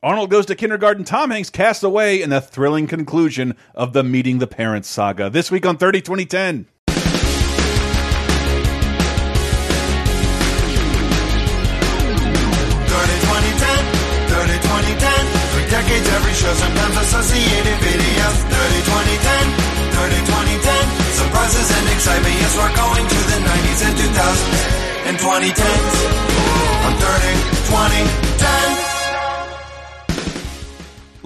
Arnold Goes to Kindergarten, Tom Hanks casts away in the thrilling conclusion of the Meeting the Parents saga. This week on 30 2010.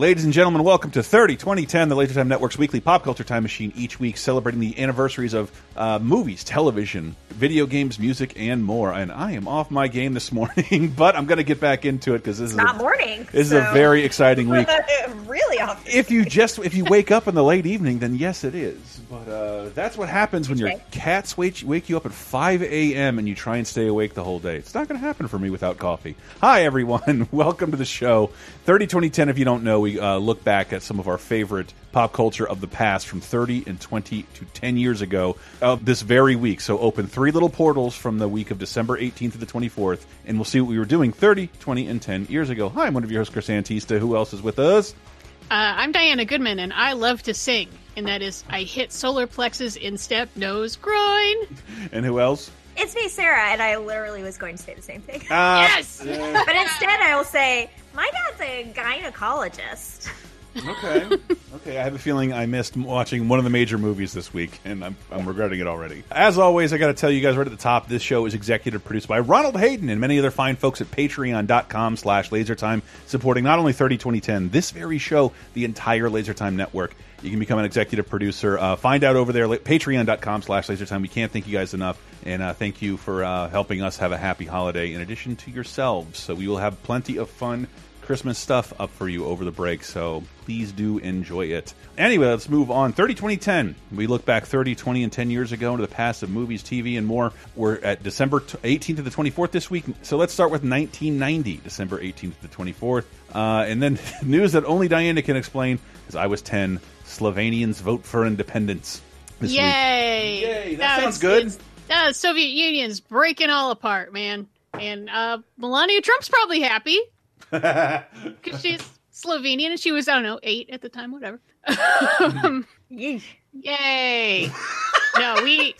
Ladies and gentlemen, welcome to 30 2010, the Laser Time Network's weekly pop culture time machine, each week celebrating the anniversaries of uh, movies, television, video games, music, and more. And I am off my game this morning, but I'm going to get back into it because this is not a, morning. This so. is a very exciting week. really off. If you just if you wake up in the late evening, then yes, it is. But uh, that's what happens when your cats wake wake you up at 5 a.m. and you try and stay awake the whole day. It's not going to happen for me without coffee. Hi everyone, welcome to the show. 30 2010. If you don't know, we uh, look back at some of our favorite pop culture of the past from 30 and 20 to 10 years ago of this very week. So open three little portals from the week of December 18th to the 24th, and we'll see what we were doing 30, 20, and 10 years ago. Hi, I'm one of your hosts, Chris Antista. Who else is with us? Uh, I'm Diana Goodman, and I love to sing. And that is, I hit solar plexus, instep, nose, groin. And who else? It's me, Sarah, and I literally was going to say the same thing. Uh, yes! but instead, I will say, my dad's a gynecologist. Okay. okay. I have a feeling I missed watching one of the major movies this week, and I'm, I'm regretting it already. As always, I got to tell you guys right at the top, this show is executive produced by Ronald Hayden and many other fine folks at patreon.com slash lasertime, supporting not only 30 2010, this very show, the entire Lasertime network. You can become an executive producer. Uh, find out over there, patreon.com slash lasertime. We can't thank you guys enough. And uh, thank you for uh, helping us have a happy holiday in addition to yourselves. So we will have plenty of fun Christmas stuff up for you over the break, so please do enjoy it. Anyway, let's move on. 30 2010. We look back 30, 20, and 10 years ago into the past of movies, TV, and more. We're at December 18th to the 24th this week. So let's start with 1990, December 18th to the 24th. Uh, and then news that only Diana can explain, because I was 10. Slovenians vote for independence. This Yay! Week. Yay! That, that sounds was, good. Uh, Soviet Union's breaking all apart, man. And uh, Melania Trump's probably happy because she's Slovenian and she was I don't know eight at the time, whatever. Yay! no, we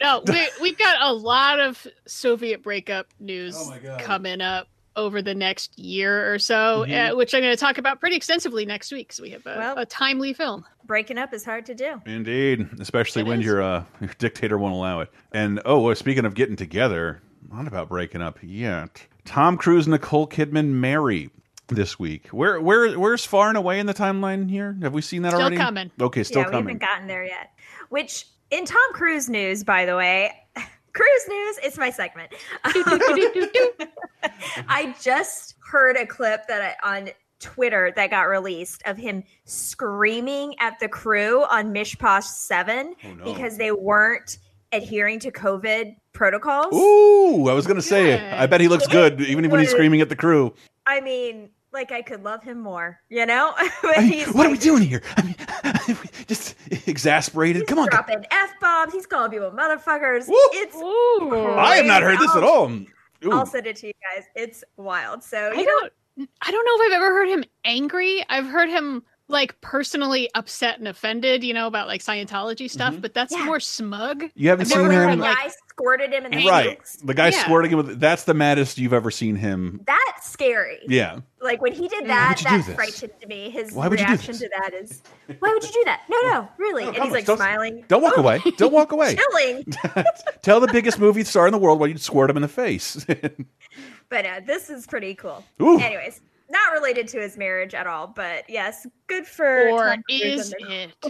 no we we've got a lot of Soviet breakup news oh coming up over the next year or so, mm -hmm. uh, which I'm going to talk about pretty extensively next week because we have a, well, a, timely film. Breaking up is hard to do. Indeed, especially it when is. your uh, your dictator won't allow it. And oh, well, speaking of getting together, not about breaking up yet. Tom Cruise, Nicole Kidman marry this week. Where where where's far and away in the timeline here? Have we seen that still already? Coming. Okay, still yeah, coming. we haven't gotten there yet. Which in Tom Cruise news, by the way, Cruise news, it's my segment. I just heard a clip that I, on Twitter that got released of him screaming at the crew on Mishposh 7 Oh, no. because they weren't adhering to COVID protocols. Ooh, I was gonna say, Yeah. I bet he looks good, even when he's screaming at the crew. I mean, like I could love him more, you know? I mean, he's what are we doing here? I mean, just exasperated. He's Come on, dropping f bombs. He's calling people motherfuckers. Woo! It's Ooh. I have not heard this I'll- at all. Ooh. I'll send it to you guys. It's wild. So I you know, don't I don't know if I've ever heard him angry. I've heard him like personally upset and offended, you know, about like Scientology stuff, Mhm. but that's Yeah. more smug. You haven't I've seen never heard the him, him, like- guy squirted him in the right? face. The guy Yeah. squirting him with that's the maddest you've ever seen him. That's scary. Yeah, Like when he did Why that, would that this? frightened me. His Why would you do reaction this? to that is, why would you do that? No, no, really. No, and he's like don't- smiling. don't walk Oh, away. Don't walk away. Chilling. Tell the biggest movie star in the world why you'd squirt him in the face. But uh, this is pretty cool. Ooh. Anyways, not related to his marriage at all, but yes, good for. Or is it?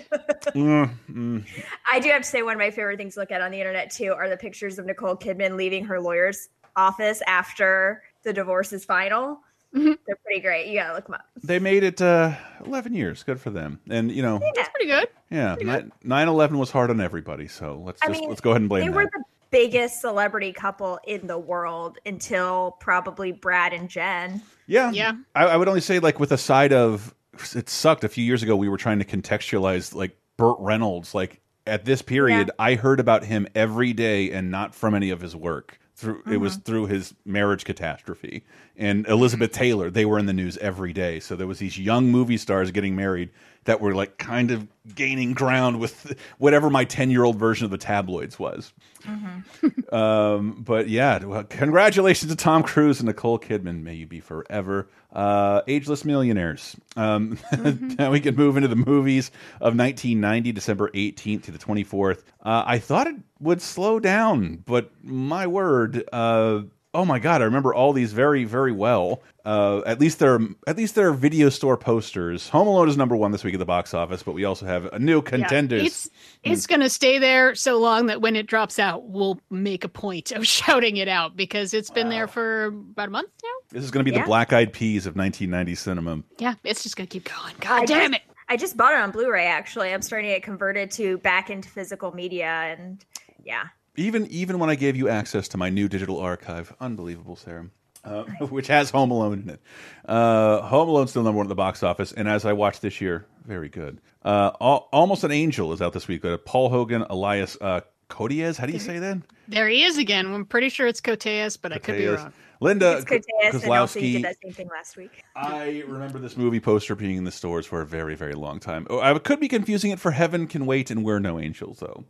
Mm, mm. I do have to say one of my favorite things to look at on the internet too are the pictures of Nicole Kidman leaving her lawyer's office after the divorce is final. Mhm. They're pretty great. You gotta look them up. They made it uh, 11 years. Good for them. And you know, Yeah. Pretty good. yeah, 9/11 was hard on everybody. So let's I just mean, let's go ahead and blame They that. were the biggest celebrity couple in the world until probably Brad and Jen. Yeah, Yeah. I, I would only say like with a side of it sucked a few years ago. We were trying to contextualize like Burt Reynolds. Like at this period, I heard about him every day and not from any of his work. through it was mm-hmm. through his marriage catastrophe and Elizabeth mm-hmm. Taylor they were in the news every day so there was these young movie stars getting married that were like kind of gaining ground with whatever my 10 year old version of the tabloids was um, but yeah, well, congratulations to Tom Cruise and Nicole Kidman. May you be forever uh, ageless millionaires. Um, now we can move into the movies of 1990, December 18th to the 24th. Uh, I thought it would slow down, but my word, uh, oh my god, I remember all these very, very well. Uh, at least they're at least they're video store posters. Home Alone is number one this week at the box office, but we also have a new Yeah, contenders. It's it's going to stay there so long that when it drops out, we'll make a point of shouting it out because it's been there for about a month now. this is going to be the Black Eyed Peas of 1990 cinema. Yeah, it's just going to keep going. God I damn just- it! I just bought it on Blu-ray. Actually, I'm starting to get converted to back into physical media, and yeah, Even even when I gave you access to my new digital archive, unbelievable, Sarah, uh, which has Home Alone in it. Uh, Home Alone's still number one at the box office, and as I watched this year, very good. Uh, Al Almost an Angel is out this week. Uh, Paul Hogan, Elias uh, Codiez. How do you say that? There he is again. I'm pretty sure it's Koteas, but I could be wrong. Linda it's Koteas, and also you Kozlowski. did that same thing last week. I remember this movie poster being in the stores for a very, very long time. Oh, I could be confusing it for Heaven Can Wait and We're No Angels, though.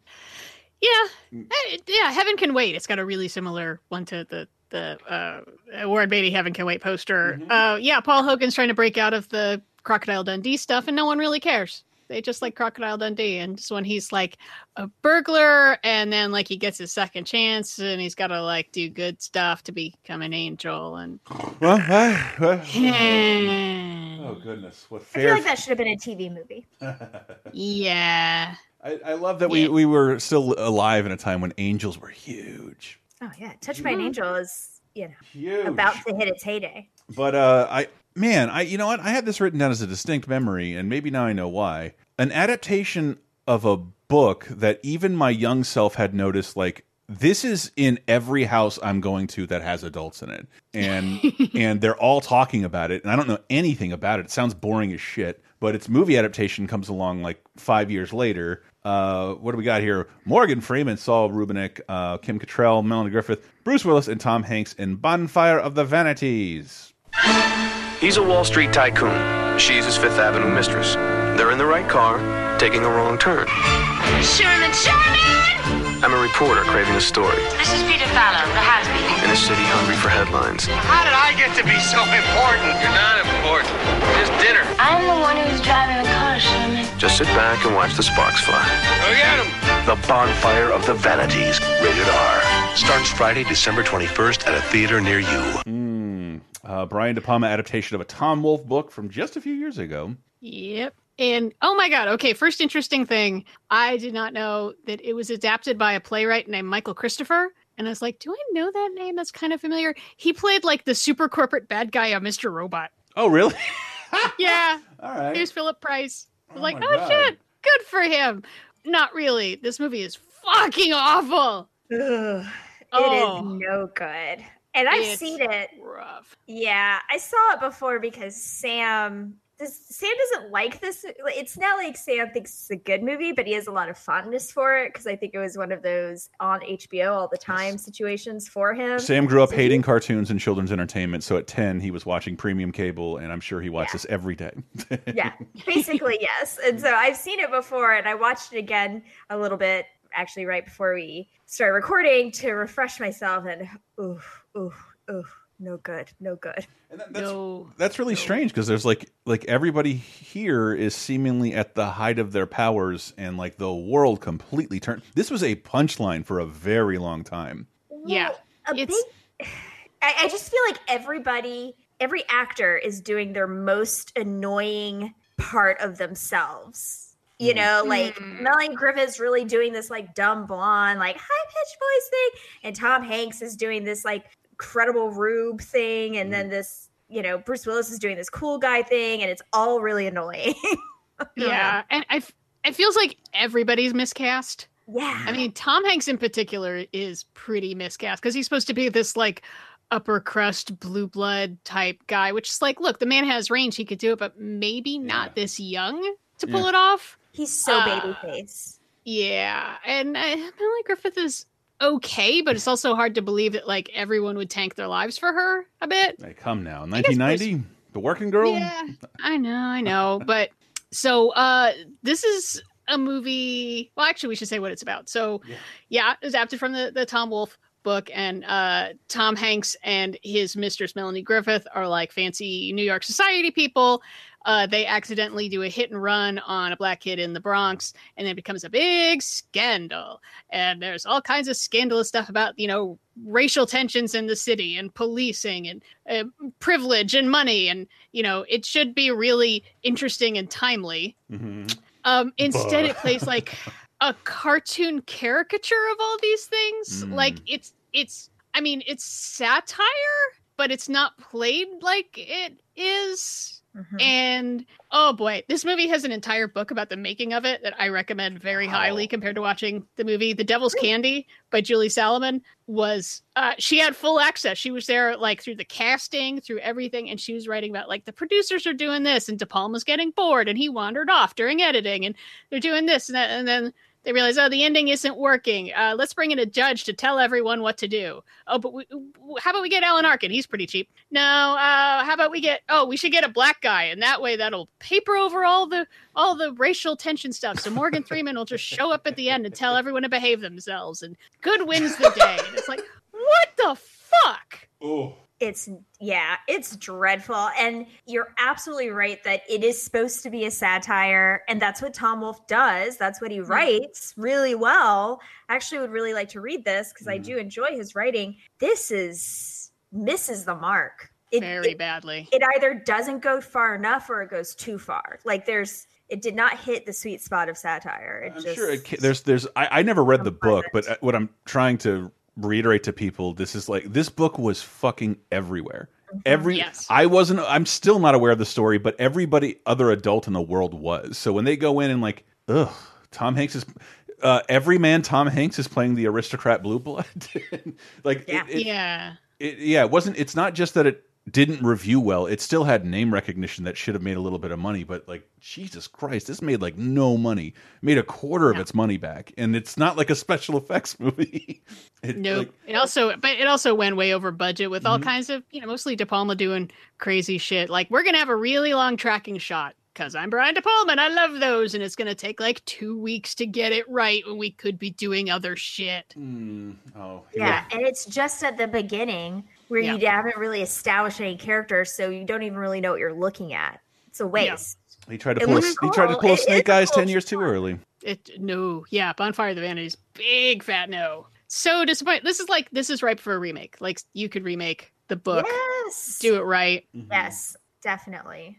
Yeah, Eh, yeah. Heaven can wait. It's got a really similar one to the the uh, Warren Beatty Heaven can wait poster. Uh, yeah, Paul Hogan's trying to break out of the Crocodile Dundee stuff, and no one really cares. They just like Crocodile Dundee, and just when he's like a burglar, and then like he gets his second chance, and he's got to like do good stuff to become an angel, and Well, I- well, oh goodness, what I feel like that should have been a TV movie. yeah. I, I love that we, Yeah. we were still alive in a time when angels were huge. Oh yeah, Touched by an Angel is you know Huge. about to hit its heyday. But uh I man, I you know what? I had this written down as a distinct memory, and maybe now I know why. An adaptation of a book that even my young self had noticed like this is in every house I'm going to that has adults in it. And and they're all talking about it and I don't know anything about it. It sounds boring as shit, but its movie adaptation comes along like 5 years later. Uh, what do we got here? Morgan Freeman, Saul Rubinek, uh, Kim Cattrall, Melanie Griffith, Bruce Willis, and Tom Hanks in Bonfire of the Vanities. He's a Wall Street tycoon. She's his Fifth Avenue mistress. They're in the right car, taking a wrong turn. Sherman, Sherman! I'm a reporter craving a story This is Peter Fallow, the has-been. in a city hungry for headlines. How did I get to be so important? You're not important. Just dinner. I'm the one who's driving the car, Sherman. Just sit back and watch the sparks fly. Go get him. The Bonfire of the Vanities, rated R. Starts Friday, December 21st at a theater near you. uh, Brian De Palma adaptation of a Tom Wolfe book from just a few years ago. Yep. And oh my god, okay, first interesting thing. I did not know that it was adapted by a playwright named Michael Cristofer. And I was like, do I know that name? That's kind of familiar. He played like the super corporate bad guy on Mr. Robot. Oh, really? Yeah. All right. Here's Philip Price. I was Oh like, oh God. shit, good for him. Not really. This movie is fucking awful. Ugh, Oh. It is oh. no good. And I've It's seen it. Rough. Yeah, I saw it before because Sam does Sam doesn't like this. It's not like Sam thinks it's a good movie, but he has a lot of fondness for it because I think it was one of those on HBO all the time situations for him. Sam grew up So he- hating cartoons and children's entertainment, so at 10, he was watching premium cable, and I'm sure he watched Yeah. this every day. yeah, basically yes. And so I've seen it before, and I watched it again a little bit actually right before we started recording to refresh myself. And ooh, ooh, ooh, no good, no good. And that- that's, No. that's really strange because there's like like everybody here is seemingly at the height of their powers, and like the world completely turned. This was a punchline for a very long time. Yeah, a it's- big. I, I just feel like everybody, every actor is doing their most annoying part of themselves. You know, like Mm. Melanie Griffith's really doing this like dumb blonde, like high pitched voice thing, and Tom Hanks is doing this like credible rube thing, and then this, you know, Bruce Willis is doing this cool guy thing, and it's all really annoying. Yeah. And I f- it feels like everybody's miscast. yeah. I mean, Tom Hanks in particular is pretty miscast because he's supposed to be this like upper crust blue blood type guy, which is like, look, the man has range, he could do it, but maybe not this young to pull it off. he's so uh, babyface. Yeah, and uh, Melanie Griffith is okay, but it's also hard to believe that like everyone would tank their lives for her a bit. Hey, come now, I guess 1990, the working girl. Yeah, I know, I know. But so uh this is a movie. Well, actually, we should say what it's about. So, Yeah. yeah, adapted from the the Tom Wolfe book, and uh Tom Hanks and his mistress Melanie Griffith are like fancy New York society people. Uh, they accidentally do a hit and run on a black kid in the Bronx, and it becomes a big scandal. And there's all kinds of scandalous stuff about, you know, racial tensions in the city and policing and uh, privilege and money. And, you know, it should be really interesting and timely. hmm Um, instead, it plays like a cartoon caricature of all these things. Mm. Like it's it's I mean it's satire, but it's not played like it is. Mhm. And oh boy, this movie has an entire book about the making of it that I recommend very highly compared to watching the movie The Devil's Candy by Julie Salamon was uh she had full access. She was there like through the casting, through everything and she was writing about like the producers are doing this and De Palma's getting bored and he wandered off during editing and they're doing this and that and then they realize, oh, the ending isn't working. Uh, let's bring in a judge to tell everyone what to do. Oh, but we, how about we get Alan Arkin? He's pretty cheap. No, uh, how about we get? Oh, we should get a black guy, and that way that'll paper over all the all the racial tension stuff. So Morgan Freeman will just show up at the end and tell everyone to behave themselves, and good wins the day. And it's like, what the fuck? Oh, it's yeah it's dreadful. And you're absolutely right that it is supposed to be a satire and that's what tom wolfe does. That's what he writes really well. I actually would really like to read this because i Mhm. do enjoy his writing. This is misses the mark. It, Very it, badly. it either doesn't go far enough or it goes too far. Like there's it did not hit the sweet spot of satire. It I'm just sure it ca- there's there's I, I never read the book, but uh, what I'm trying to reiterate to people, this is like this book was fucking everywhere. Every Yes. I wasn't I'm still not aware of the story, but everybody other adult in the world was. So when they go in and like, ugh, Tom Hanks is uh, every man Tom Hanks is playing the aristocrat blue blood. like Yeah. it, it, yeah. it, yeah, it wasn't. It's not just that it didn't review well. It still had name recognition that should have made a little bit of money. But like Jesus Christ, this made like no money. Made a quarter of No. its money back, and it's not like a special effects movie. it, No, like, it also, but it also went way over budget with all Mhm. kinds of, you know, mostly De Palma doing crazy shit. Like we're gonna have a really long tracking shot because I'm Brian De Palma and I love those, and it's gonna take like two weeks to get it right when we could be doing other shit. mm, oh Yeah, and it's just at the beginning where Yeah. you haven't really established any characters, so you don't even really know what you're looking at. It's a waste. He tried to It pull. A, looks he tried to pull It Snake Eyes cool ten years too early. It no, yeah, Bonfire of the Vanities, big fat no. So disappointed. This is like this is ripe for a remake. Like you could remake the book, Yes. do it right. Yes, definitely.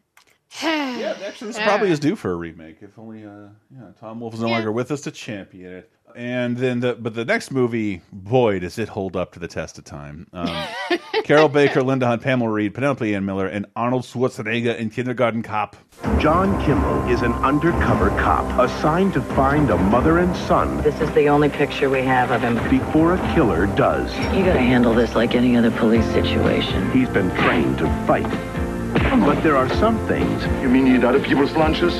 Yeah, actually, this Yeah. probably is due for a remake. If only, uh, yeah, Tom Wolfe is no Yeah. longer with us to champion it. And then, the but the next movie, boy, does it hold up to the test of time. Um, Carroll Baker, Linda Hunt, Pamela Reed, Penelope Ann Miller, and Arnold Schwarzenegger in Kindergarten Cop. John Kimball is an undercover cop assigned to find a mother and son This is the only picture we have of him. before a killer does. You gotta handle this like any other police situation. He's been trained to fight. But there are some things You mean you eat other people's lunches?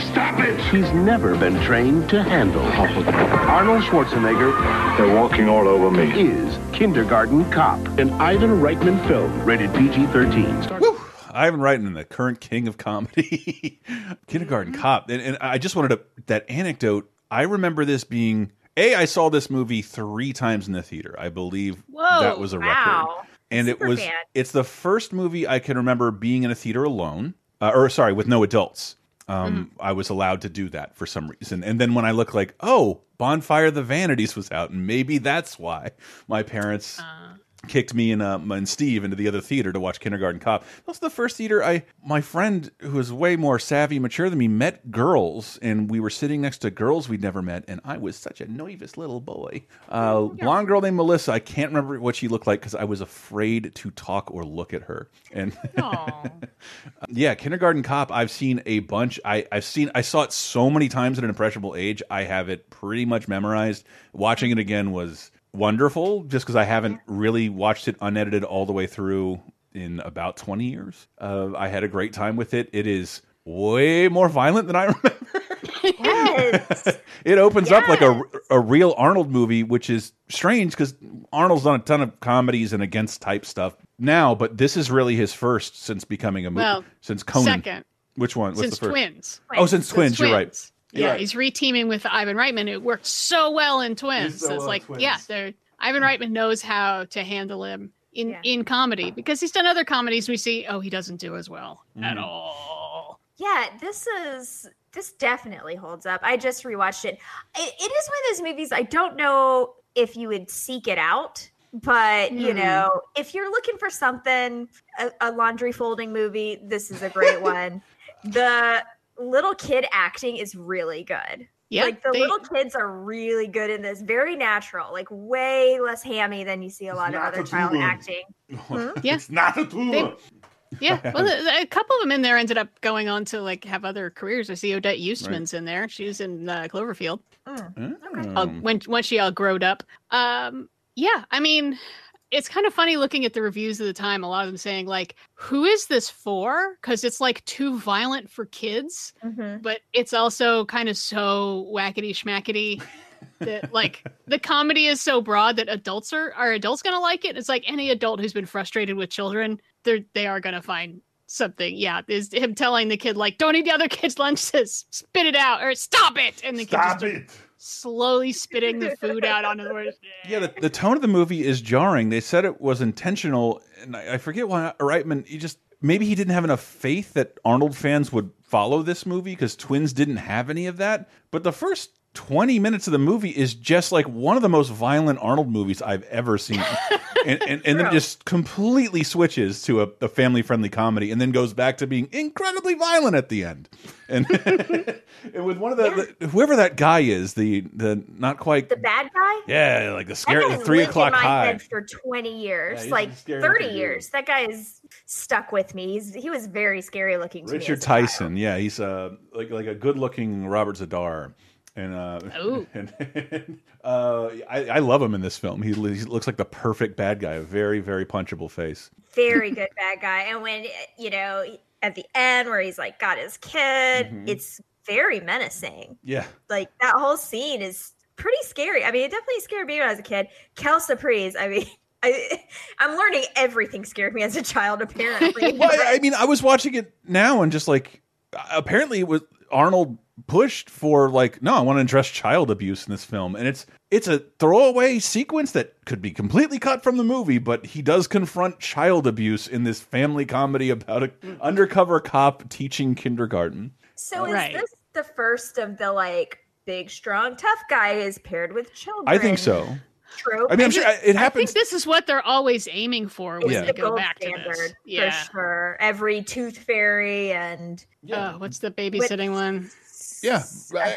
Stop it! he's never been trained to handle. Arnold Schwarzenegger They're walking all over me. is Kindergarten Cop, an Ivan Reitman film, rated PG-13. Ivan Reitman, the current king of comedy, Kindergarten Cop, and, and I just wanted to that anecdote. I remember this being a. I saw this movie three times in the theater. I believe Whoa, that was a record. wow. and Super it was fan. it's the first movie I can remember being in a theater alone, uh, or sorry, with no adults. Um, I was allowed to do that for some reason, and then when I look like, oh, Bonfire the Vanities was out, and maybe that's why my parents kicked me and uh, and Steve into the other theater to watch Kindergarten Cop. That's the first theater I my friend who was way more savvy, mature than me, met girls, and we were sitting next to girls we'd never met, and I was such a nervous little boy. Uh, blonde girl named Melissa. I can't remember what she looked like because I was afraid to talk or look at her. And yeah, Kindergarten Cop. I've seen a bunch. I, I've seen. I saw it so many times at an impressionable age. I have it pretty much memorized. Watching it again was wonderful, just because I haven't really watched it unedited all the way through in about twenty years. Uh, I had a great time with it. It is way more violent than I remember. Yes. it opens up like a a real Arnold movie, which is strange because Arnold's done a ton of comedies and against type stuff now, but this is really his first since becoming a movie Well, since Conan. second. Which one? What's Since the first? Twins. Oh, since Twins. You're right. Twins. You're Yeah, right. he's reteaming with Ivan Reitman. It worked so well in Twins. so So it's well like, Twins. yeah, they're, Ivan Reitman knows how to handle him in in comedy because he's done other comedies. We see, oh, he doesn't do as well at Mm. all. Yeah, this is this definitely holds up. I just rewatched it. it. It is one of those movies I don't know if you would seek it out, but you Hmm. know, if you're looking for something, a, a laundry folding movie, this is a great one. The little kid acting is really good. Yeah, like the they- little kids are really good in this, very natural, like way less hammy than you see a lot of other child tumor. acting. Yeah. It's not a tumor. Yeah, well, a, a couple of them in there ended up going on to like have other careers. I see Odette Yustman's in there. She was in uh, Cloverfield. Mm. uh, when once she all growed up. Um, yeah, I mean, it's kind of funny looking at the reviews of the time. A lot of them saying like, "Who is this for?" Because it's like too violent for kids, Mhm. but it's also kind of so wackety schmackety. that like the comedy is so broad that adults are are adults gonna like it. It's like any adult who's been frustrated with children, they're they are gonna find something. Yeah, is him telling the kid like, "Don't eat the other kid's lunches, spit it out, or stop it," and the kid just Stop it. Slowly spitting the food out onto the floor. Yeah, the, the tone of the movie is jarring. They said it was intentional, and I, I forget why Reitman. He just maybe he didn't have enough faith that Arnold fans would follow this movie because Twins didn't have any of that. But the first twenty minutes of the movie is just like one of the most violent Arnold movies I've ever seen, and, and, and then just completely switches to a, a family friendly comedy, and then goes back to being incredibly violent at the end. And, and with one of the, the whoever that guy is, the the not quite The bad guy? yeah, like the scary guy three o'clock in my high. head for 20 years, he's like 30 years. That guy is stuck with me. He's, he was very scary looking to me. Richard as a child. Tyson, yeah, he's uh like like a good looking Robert Z'Dar, and uh, Ooh. and, uh, I, I love him in this film. He, he looks like the perfect bad guy, a very very punchable face. Very good bad guy. And when, you know, at the end where he's like got his kid, Mhm. it's very menacing. Yeah, Like that whole scene is pretty scary. I mean, it definitely scared me when I was a kid. Kel Surprise, I mean, I, I'm learning everything scared me as a child, apparently. well, I, I mean, I was watching it now and just like apparently it was Arnold pushed for like no, I want to address child abuse in this film, and it's it's a throwaway sequence that could be completely cut from the movie, but he does confront child abuse in this family comedy about a mm-hmm. undercover cop teaching kindergarten. So is Right. this the first of the like big, strong, tough guy is paired with children? I think so. True. I mean, I'm sure it happens. I think this is what they're always aiming for when Yeah. they go gold back to standard this. for Yeah. sure. Every tooth fairy and Oh, what's the babysitting one? Yeah,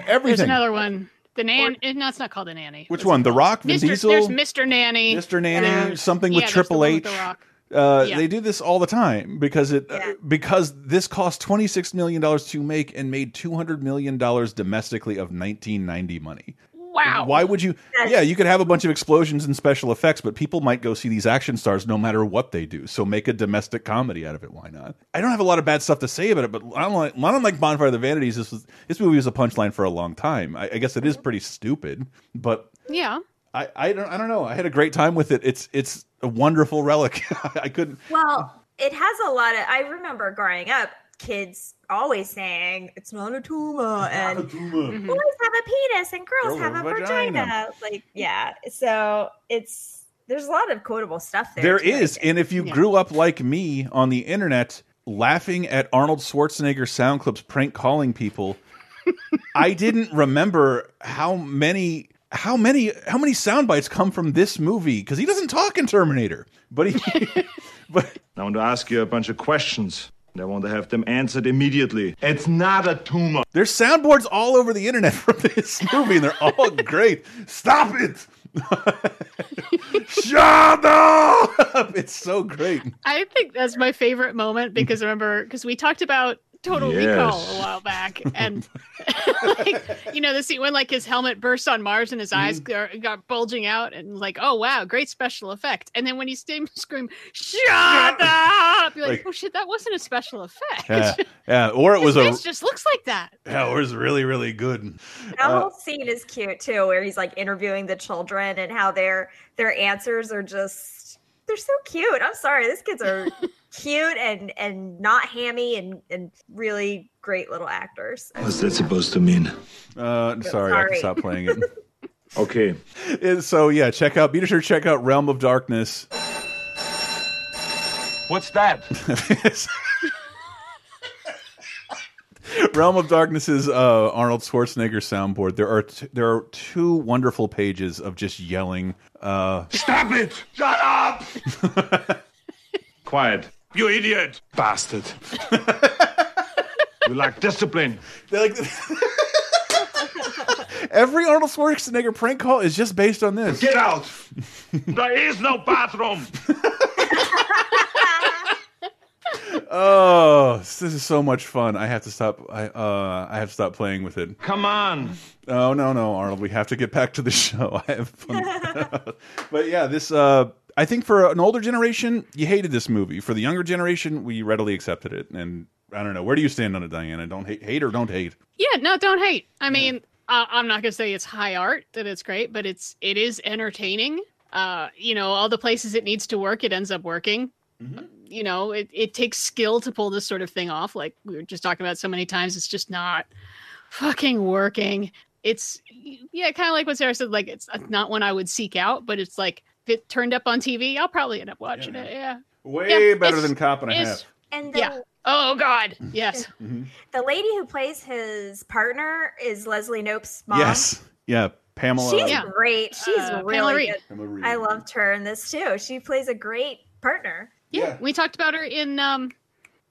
everything. There's another one. The nan. eh, no, it's not called a nanny. Which What's one? The? Rock, Vin Mr. Diesel? There's Mr. Nanny. Mr. Nanny, There's- something with yeah, there's the Triple one with H. The Rock. Uh, Yeah. They do this all the time because it uh, because this cost twenty six million dollars to make and made two hundred million dollars domestically of nineteen ninety money. Wow. Why would you? Yes. Yeah, you could have a bunch of explosions and special effects, but people might go see these action stars no matter what they do. So make a domestic comedy out of it. Why not? I don't have a lot of bad stuff to say about it, but unlike, unlike Bonfire of the Vanities, this was this movie was a punchline for a long time. I, I guess it is pretty stupid, but Yeah. I, I don't I don't know. I had a great time with it. It's it's a wonderful relic. I couldn't. well, it has a lot of. I remember growing up, kids always saying it's not a tumor and Mhm. boys have a penis and girls Girls have a have a vagina. vagina. Like, yeah. So it's there's a lot of quotable stuff there. There too, is, and if you Yeah. grew up like me on the internet, laughing at Arnold Schwarzenegger sound clips prank calling people, I didn't remember how many. How many how many sound bites come from this movie? Because he doesn't talk in Terminator, but he, but I want to ask you a bunch of questions. And I want to have them answered immediately. It's not a tumor. there's soundboards all over the internet from this movie, and they're all great. Stop it! Shut up! It's so great. I think that's my favorite moment because remember, because we talked about Total Yes. Recall a while back, and like you know the scene when like his helmet bursts on Mars and his eyes Mm-hmm. got, got bulging out, and like oh wow, great special effect. And then when he st- scream, "Shut up!" You're like, Like- oh shit, that wasn't a special effect. Yeah, yeah. Or it was a just looks like that. yeah, or it was really really good. That Uh, whole scene is cute too, where he's like interviewing the children and how their their answers are just they're so cute. I'm sorry, these kids are cute and and not hammy and and really great little actors. What's that supposed to mean? Uh, sorry, I have to stop playing it. Okay. And so yeah, check out. Be sure to check out Realm of Darkness. What's that? Realm of Darkness's uh, Arnold Schwarzenegger soundboard. There are t- there are two wonderful pages of just yelling. Uh, Stop it! Shut up! Quiet. You idiot! Bastard. you lack discipline. they're like every Arnold Schwarzenegger prank call is just based on this. Get out! there is no bathroom! Oh, this is so much fun. I have to stop. I uh, I have to stop playing with it. Come on! Oh no, no, Arnold, we have to get back to the show. I have fun. but yeah, this uh I think for an older generation, you hated this movie. For the younger generation, we readily accepted it. And I don't know, where do you stand on it, Diana? Don't hate hate or don't hate? Yeah, no, don't hate. I mean, uh, I'm not gonna say it's high art that it's great, but it's it is entertaining. Uh, you know, all the places it needs to work, it ends up working. You know, it, it takes skill to pull this sort of thing off. Like we were just talking about so many times, it's just not fucking working. It's yeah, kind of like what Sarah said. Like it's not one I would seek out, but it's like it turned up on TV, I'll probably end up watching it. Yeah. Way Yeah, better it's- than Cop and a Half. And the Yeah. Oh God. Yes. the lady who plays his partner is Leslie Knope's mom. Yes. Yeah. Pamela. She's Yeah. great. She's Uh, really Reed. good. Reed. I loved her in this too. She plays a great partner. Yeah. Yeah. We talked about her in um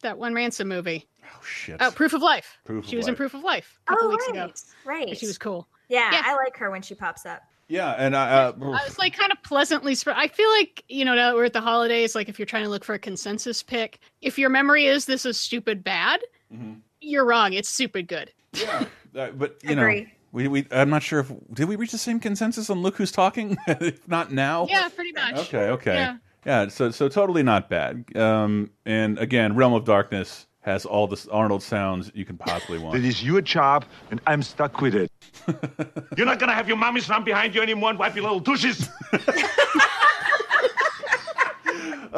that one ransom movie. Oh shit. Oh, Proof of Life. Proof of she was in Proof of Life a couple oh, weeks right. ago. Right. She was cool. yeah, Yeah. I like her when she pops up. Yeah, and I uh, I was like kind of pleasantly surprised. I feel like, you know, now that we're at the holidays, like if you're trying to look for a consensus pick, if your memory is this is stupid bad, Mhm. you're wrong. It's stupid good. yeah, uh, but you know, we, we I'm not sure if did we reach the same consensus on Look Who's Talking? if not now. Yeah, pretty much. Okay, okay. Yeah. Yeah, so so totally not bad. Um, and again, Realm of Darkness has all the Arnold sounds you can possibly want. That is your job, and I'm stuck with it. You're not gonna have your mommies run behind you anymore and wipe your little douches.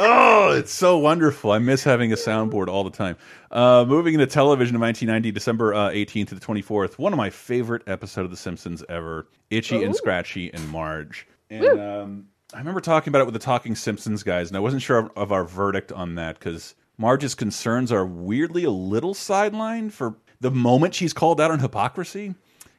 Oh, it's so wonderful. I miss having a soundboard all the time. Uh, moving into television in 1990, December uh, 18th to the 24th, one of my favorite episodes of The Simpsons ever Itchy and Scratchy and Marge. And um, I remember talking about it with the Talking Simpsons guys, and I wasn't sure of, of our verdict on that because Marge's concerns are weirdly a little sidelined for the moment she's called out on hypocrisy.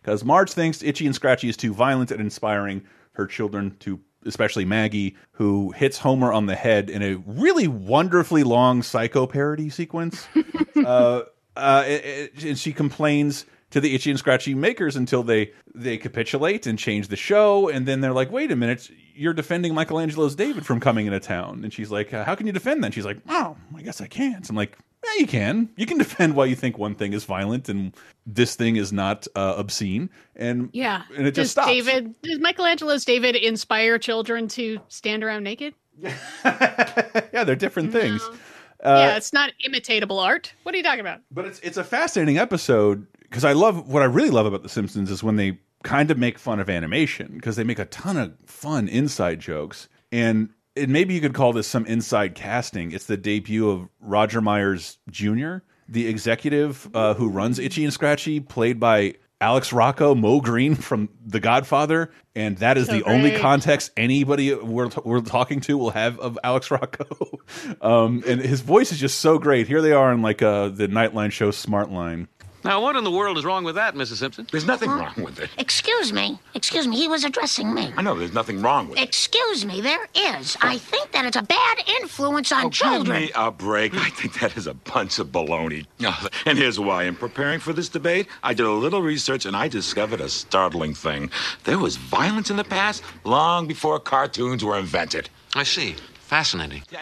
Because Marge thinks Itchy and Scratchy is too violent and inspiring her children to, especially Maggie, who hits Homer on the head in a really wonderfully long psycho parody sequence. uh, uh, it- it- and she complains to the Itchy and Scratchy makers until they they capitulate and change the show, and then they're like, "Wait a minute, you're defending Michelangelo's David from coming into town," and she's like, uh, "How can you defend that?" She's like, "Oh, I guess I can't." I'm like, "Yeah, you can. You can defend why you think one thing is violent and this thing is not uh, obscene." And Yeah. and it does just stops. David does Michelangelo's David inspire children to stand around naked? yeah, they're different things. yeah, it's not imitatable art. What are you talking about? But it's it's a fascinating episode because I love what I really love about The Simpsons is when they kind of make fun of animation because they make a ton of fun inside jokes and. And maybe you could call this some inside casting. It's the debut of Roger Myers Jr., the executive uh, who runs Itchy and Scratchy, played by Alex Rocco, Moe Greene from The Godfather, and that is So the only context anybody we're, we're talking to will have of Alex Rocco. um, and his voice is just so great. Here they are in like uh, the Nightline show Smartline. Now, what in the world is wrong with that, Mrs. Simpson? There's nothing wrong with it. Excuse me. Excuse me. He was addressing me. I know there's nothing wrong with it. Excuse me. There is. I think that it's a bad influence on Oh, children. Give me a break. I think that is a bunch of baloney. And here's why. In preparing for this debate, I did a little research and I discovered a startling thing. There was violence in the past long before cartoons were invented. I see. Fascinating.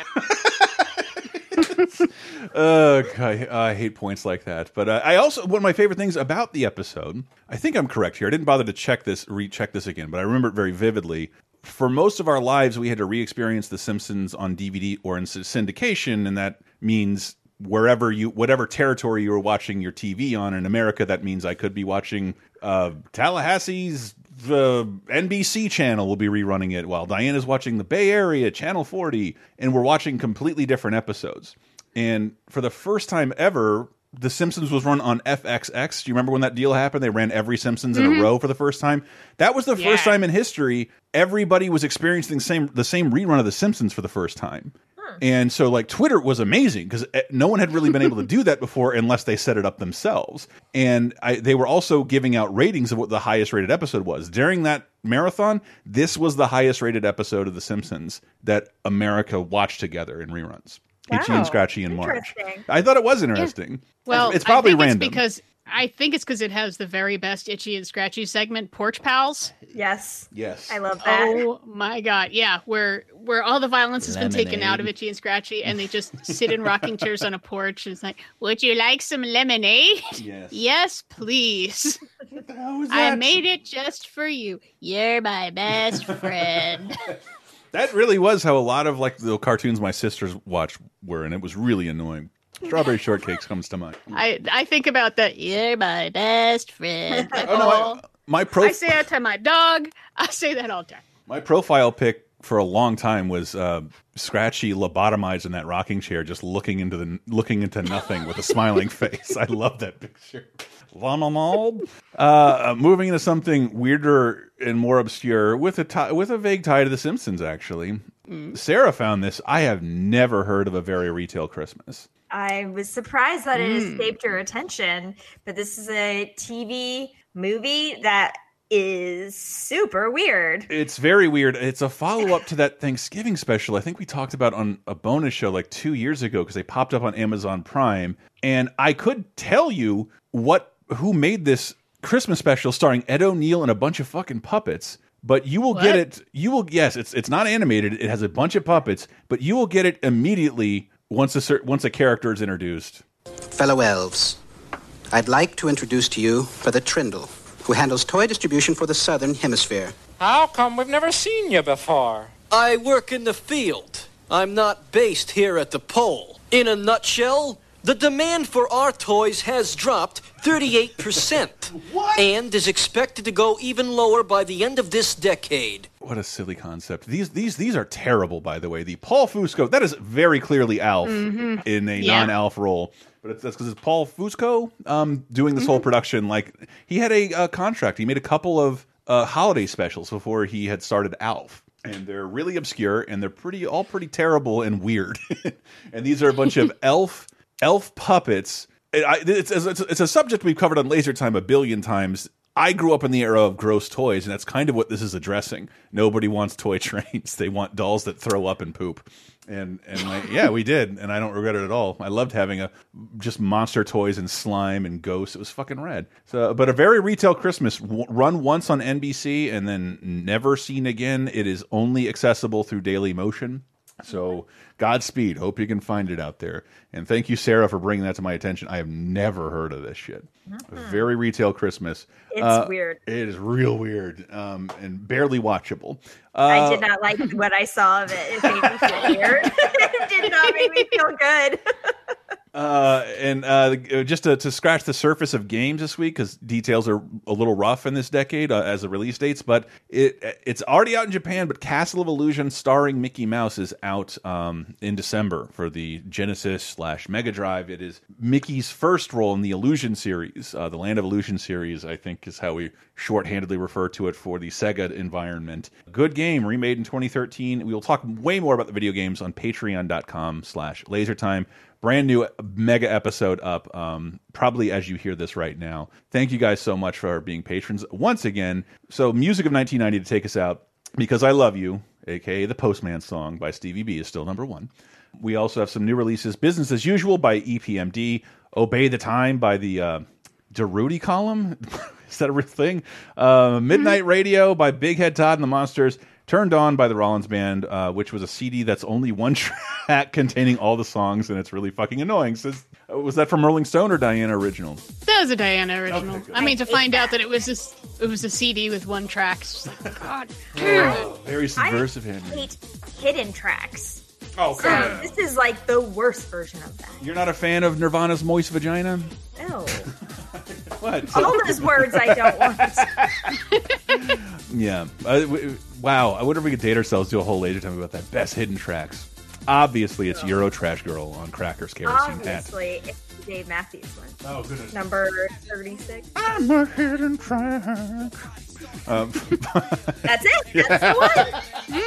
uh, I, I hate points like that. But uh, I also one of my favorite things about the episode. I think I'm correct here. I didn't bother to check this, recheck this again, but I remember it very vividly. For most of our lives, we had to re-experience The Simpsons on DVD or in syndication, and that means wherever you, whatever territory you were watching your TV on. In America, that means I could be watching uh, Tallahassee's the NBC channel will be rerunning it while Diana's watching the Bay Area channel 40 and we're watching completely different episodes. And for the first time ever, The Simpsons was run on FXX. Do you remember when that deal happened? They ran every Simpsons in Mhm. a row for the first time. That was the Yeah. first time in history everybody was experiencing the same the same rerun of The Simpsons for the first time. And so, like, Twitter was amazing because eh, no one had really been able to do that before unless they set it up themselves. And I, they were also giving out ratings of what the highest rated episode was. During that marathon, this was the highest rated episode of The Simpsons that America watched together in reruns. Itchy and Scratchy in Marge. I thought it was interesting. Well, it's probably random. It's because I think it's because it has the very best itchy and scratchy segment, Porch Pals. Yes. Yes. I love that. Oh my god, yeah, where where all the violence has been taken out of Itchy and Scratchy, and they just sit in rocking chairs on a porch. And it's like, would you like some lemonade? Yes. Yes, please. What was I that? made it just for you. You're my best friend. That really was how a lot of like the cartoons my sisters watched were, and it was really annoying. Strawberry shortcakes comes to mind. I I think about that. You're my best friend. Like, Oh, no, I- my pro I say that to my dog. I say that all the time. My profile pic for a long time was uh, Scratchy lobotomized in that rocking chair, just looking into the looking into nothing with a smiling face. I love that picture. Llama Uh, moving into something weirder and more obscure with a tie, with a vague tie to The Simpsons. Actually, Sarah found this. I have never heard of a very retail Christmas. I was surprised that it Mm. escaped your attention, but this is a TV movie that is super weird. It's very weird. It's a follow up to that Thanksgiving special I think we talked about on a bonus show like two years ago because they popped up on Amazon Prime, and I could tell you what who made this Christmas special starring Ed O'Neill and a bunch of fucking puppets. But you will get it. You will yes. It's it's not animated. It has a bunch of puppets, but you will get it immediately once a once a character is introduced. Fellow elves, I'd like to introduce to you Brother Trindle, who handles toy distribution for the Southern Hemisphere. How come we've never seen you before? I work in the field. I'm not based here at the pole. In a nutshell, the demand for our toys has dropped 38%. And is expected to go even lower by the end of this decade. What a silly concept. These these these are terrible, by the way. The Paul Fusco that is very clearly Alf Mhm. in a Yeah. non-Alf role, but it's, that's because it's Paul Fusco um, doing this Mm-hmm. whole production. Like he had a uh, contract. He made a couple of uh, holiday specials before he had started Alf. And they're really obscure, and they're pretty, all pretty terrible and weird. and these are a bunch of elf, elf puppets. It, I, it's, it's, it's a subject we've covered on Laser Time a billion times. I grew up in the era of gross toys, and that's kind of what this is addressing. Nobody wants toy trains; they want dolls that throw up and poop. And and like, yeah, we did, and I don't regret it at all. I loved having a just monster toys and slime and ghosts. It was fucking rad. So, but a very retail Christmas w run once on NBC and then never seen again. It is only accessible through Daily Motion. So Godspeed. Hope you can find it out there. And thank you, Sarah, for bringing that to my attention. I have never heard of this shit. Very retail Christmas. It's Uh, weird. It is real weird um, and barely watchable. I Uh, did not like what I saw of it. It made me feel weird. it did not make me feel good. Uh, and uh, just to, to scratch the surface of games this week, because details are a little rough in this decade uh, as the release dates, but it it's already out in Japan. But Castle of Illusion, starring Mickey Mouse, is out um, in December for the Genesis slash Mega Drive. It is Mickey's first role in the Illusion series, uh, the Land of Illusion series. I think is how we shorthandedly refer to it for the Sega environment. Good game, remade in 2013. We will talk way more about the video games on Patreon.com/slash LaserTime brand new mega episode up um, probably as you hear this right now. Thank you guys so much for being patrons once again. So music of 1990 to take us out because i love you aka the postman song by stevie b is still number one. We also have some new releases. Business as usual by epmd obey the time by the uh, Durutti Column? Is that a real thing? Uh, midnight radio by big head todd and the monsters Turned On by the Rollins Band, uh, which was a CD that's only one track containing all the songs, and it's really fucking annoying. Says, uh, was that from Rolling Stone or Diana Original? That was a Diana original. I mean, to find out that it was this, it was a CD with one track. just like, God damn. Very subversive, I Henry. hate hidden tracks. Oh, So this is like the worst version of that. You're not a fan of Nirvana's Moist Vagina? No. What? All those words I don't want. Yeah. Uh, w- wow. I wonder if we could date ourselves do a whole later time about that. Best hidden tracks. Obviously, it's Euro Trash Girl on Crackers Kerosene Hat. Obviously, it's Dave Matthews one. Oh, goodness. Number 36. I'm a hidden track. Um, That's it. That's the one. You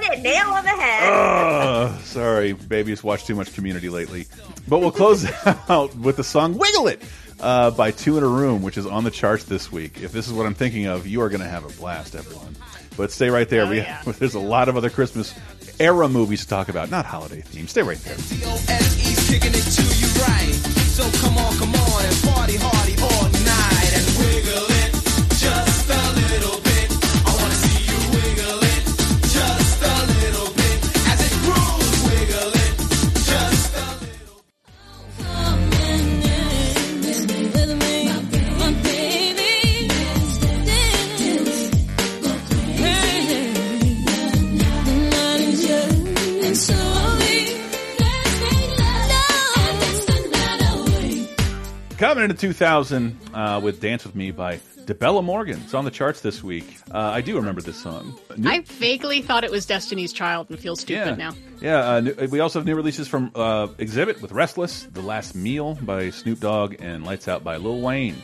hit it nail on the head. oh, sorry, babies watched too much Community lately. But we'll close out with the song "Wiggle It" uh, by Two in a Room, which is on the charts this week. If this is what I'm thinking of, you are going to have a blast, everyone. But stay right there. we there's a lot of other Christmas era movies to talk about, not holiday themed. Stay right there. Coming into 2000 uh, with "Dance with Me" by Debelah Morgan. It's on the charts this week. Uh, I do remember this song. New- I vaguely thought it was Destiny's Child and feel stupid yeah, now. yeah. Uh, new- we also have new releases from uh, Xzibit with "Restless," "The Last Meal" by Snoop Dogg, and "Lights Out" by Lil Wayne.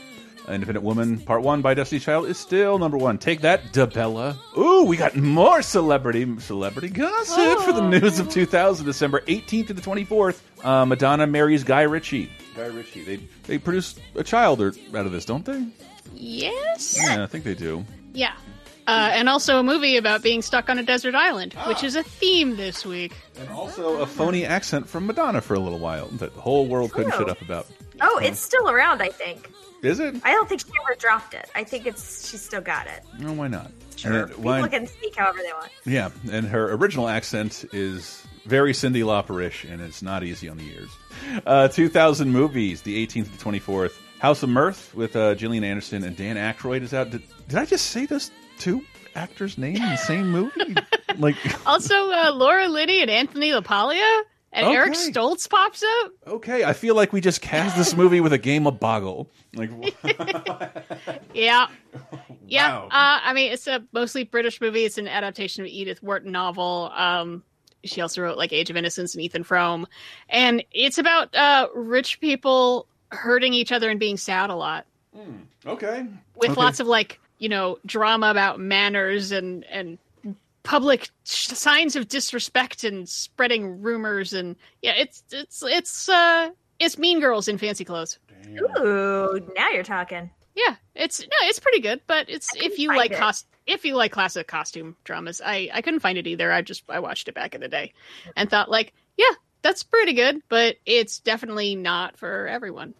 Independent Woman Part 1 by Destiny's Child is still number one. Take that, Debelah. Ooh, we got more celebrity celebrity gossip for the news of 2000, December 18th to the 24th. Uh, Madonna marries Guy Ritchie. Guy Ritchie. They they produce a child or- out of this, don't they? Yes. Yeah, I think they do. Yeah. Uh, and also a movie about being stuck on a desert island, which is a theme this week. And also a phony accent from Madonna for a little while that the whole world couldn't Oh. shut up about. Oh, it's still around, I think. Is it? I don't think she ever dropped it. I think it's she still got it. No, why not? Sure. And it- why- People can speak however they want. Yeah, and her original accent is very Cyndi Lauper-ish, and it's not easy on the ears. Uh, 2000 movies, the 18th to 24th. House of Mirth with uh, Gillian Anderson and Dan Aykroyd is out. Did, did I just say those two actors' names in the same movie? like, Also, uh, Laura Linney and Anthony LaPaglia, and Eric Stoltz pops up. okay, I feel like we just cast this movie with a game of Boggle. Like, Yeah. Yeah. Wow. Uh, I mean, it's a mostly British movie. It's an adaptation of Edith Wharton novel. Um, she also wrote like Age of Innocence and Ethan Frome. And it's about uh, rich people hurting each other and being sad a lot okay, with Okay. lots of like, you know, drama about manners and, and public signs of disrespect and spreading rumors. And yeah, it's, it's, it's, uh, it's Mean Girls in fancy clothes. Ooh, now you're talking. Yeah, it's no, it's pretty good. But it's if you like it. cost if you like classic costume dramas, I I couldn't find it either. I just I watched it back in the day and thought like, yeah, that's pretty good, but it's definitely not for everyone.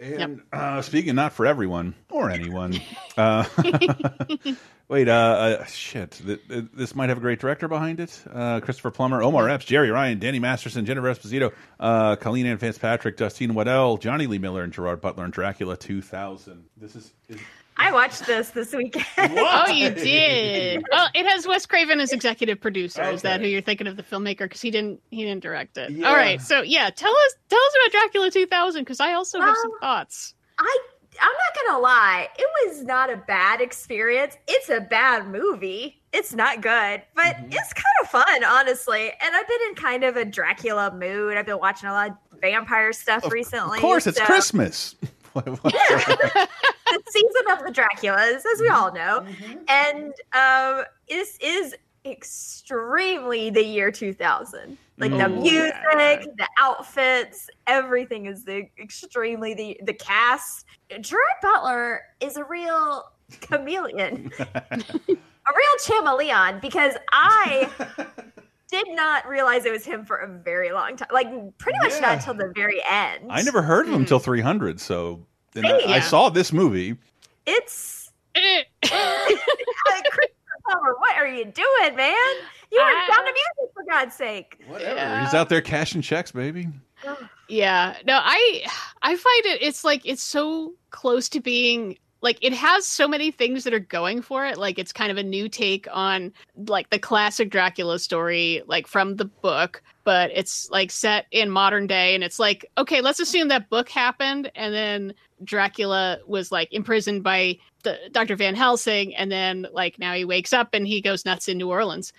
And uh, speaking not for everyone or anyone. Uh, wait, uh, uh, shit. Th- th- This might have a great director behind it. Uh, Christopher Plummer, Omar Epps, Jeri Ryan, Danny Masterson, Jennifer Esposito, uh, Colleen Ann Fitzpatrick, Justine Waddell, Jonny Lee Miller, and Gerard Butler in Dracula 2000. This is. is I watched this this weekend. Oh, you did. well, it has Wes Craven as executive producer. Is that who you're thinking of the filmmaker? Because he didn't he didn't direct it. Yeah. All right, so yeah, tell us tell us about Dracula 2000 because I also have some thoughts. I I'm not gonna lie, it was not a bad experience. It's a bad movie. It's not good, but Mm-hmm. it's kind of fun, honestly. And I've been in kind of a Dracula mood. I've been watching a lot of vampire stuff recently. of course, it's so- Christmas. the season of the Draculas, as we all know. And um, this is extremely the year 2000. Like the Oh, music, the outfits, everything is the extremely the the cast. Gerard Butler is a real chameleon, a real chameleon because I did not realize it was him for a very long time. Like pretty much Yeah. not until the very end. I never heard of him until 300, so. And I, I saw this movie. It's Christopher what are you doing, man? You were I- down to music for God's sake. Whatever. He's out there cashing checks, baby. Yeah. No, I I find it it's like it's so close to being like it has so many things that are going for it. Like it's kind of a new take on like the classic Dracula story, like from the book, but it's like set in modern day and it's like, okay, let's assume that book happened and then Dracula was like imprisoned by the Dr. Van Helsing and then like now he wakes up and he goes nuts in New Orleans.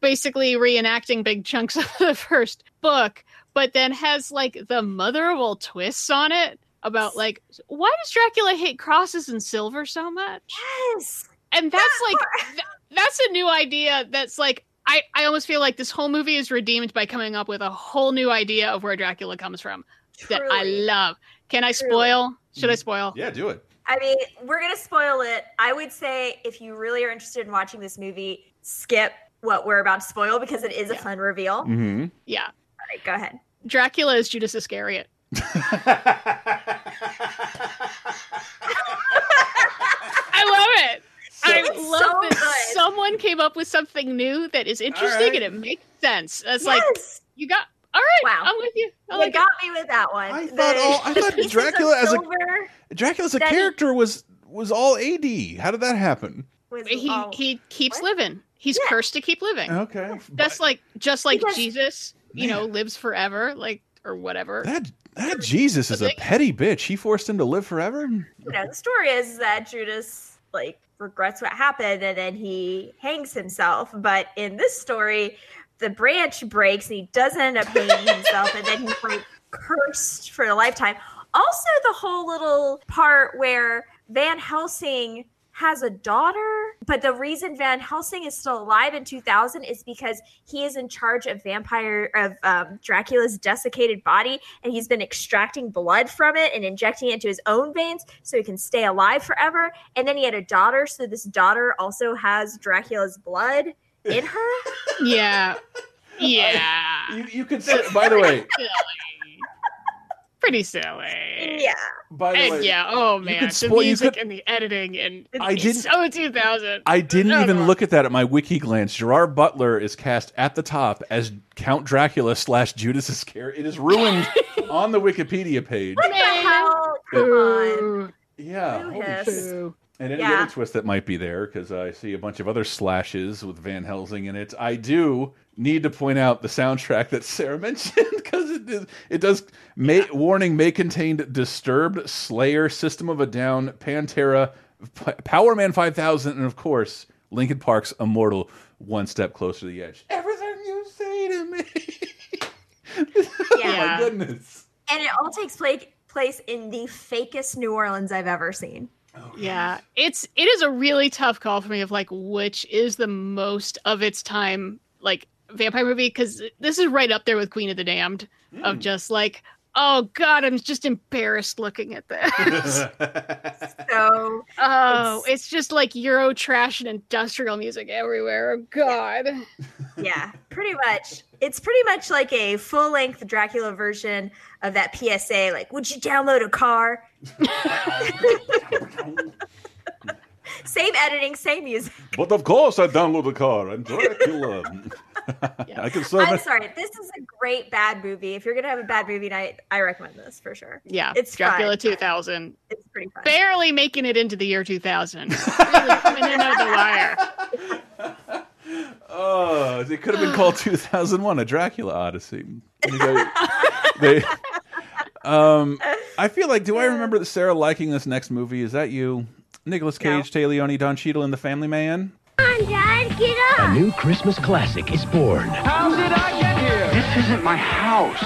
Basically reenacting big chunks of the first book, but then has like the mother of all twists on it about like why does Dracula hate crosses and silver so much? Yes. And that's like th- that's a new idea that's like I, I almost feel like this whole movie is redeemed by coming up with a whole new idea of where Dracula comes from that I love. Can I Truly. Spoil? Should I spoil? Yeah, do it. I mean, we're gonna spoil it. I would say if you really are interested in watching this movie, skip what we're about to spoil because it is a fun reveal. Mm-hmm. Yeah. right, go ahead. Dracula is Judas Iscariot. I love it. I love so that good. someone came up with something new that is interesting right. and it makes sense. It's like you got all right. Wow. I'm with you. I You like it. got me with that one. I thought all- I thought Dracula as a- Dracula as a That he- character was was all AD. How did that happen? was He all- he keeps What? living. He's Yeah. cursed to keep living. Okay. That's like just like Because- Jesus, you know, lives forever, like or whatever. That that Jesus is a petty bitch. He forced him to live forever. you know, the story is that Judas like regrets what happened and then he hangs himself. But in this story, the branch breaks and he doesn't end up hanging himself, and then he's like cursed for a lifetime. Also, the whole little part where Van Helsing has a daughter, but the reason Van Helsing is still alive in 2000 is because he is in charge of vampire of um, Dracula's desiccated body, and he's been extracting blood from it and injecting it into his own veins so he can stay alive forever. And then he had a daughter, so this daughter also has Dracula's blood in her. yeah. Yeah. You, you could say, by the way, Silly. Pretty silly. yeah, by the And way, yeah, oh you man, could the spoil- you music could- and the editing and I it's didn't- so 2000. I didn't Oh, even God. look at that at my wiki glance. Gerard Butler is cast at the top as Count Dracula slash Judas Iscariot. It is ruined on the Wikipedia page. what the hell? Come on. Yeah, holy shit. And any Yeah. other twist that might be there, because I see a bunch of other slashes with Van Helsing in it. I do need to point out the soundtrack that Sarah mentioned, because it, is- it does. May, Warning may contain Disturbed, Slayer, System of a Down, Pantera, P Power Man 5000, and of course, Linkin Park's Immortal, One Step Closer to the Edge. Everything you say to me. oh Yeah. my goodness. And it all takes place in the fakest New Orleans I've ever seen. Oh, yeah, it's it is a really tough call for me of like which is the most of its time like vampire movie because this is right up there with Queen of the Damned of hmm. just like oh god I'm just embarrassed looking at this. So oh, it's just like Euro trash and industrial music everywhere. Oh god. yeah, pretty much. It's pretty much like a full length Dracula version of that PSA. Like, would you download a car? Same editing, same music. But of course, I download the car. I'm Dracula. I can serve I'm it. sorry. This is a great bad movie. If you're gonna have a bad movie night, I recommend this for sure. Yeah, It's Dracula fun. 2000. It's pretty fun. Barely making it into the year 2000. really coming in under the wire. Oh, it could have been called 2001, a Dracula Odyssey. You know, they, um, I feel like, do I remember that Sarah liking this next movie? Is that you? Nicolas Cage, Téa Leoni, Don Cheadle, and The Family Man? Come on, Dad, get up! A new Christmas classic is born. How did I get here? This isn't my house.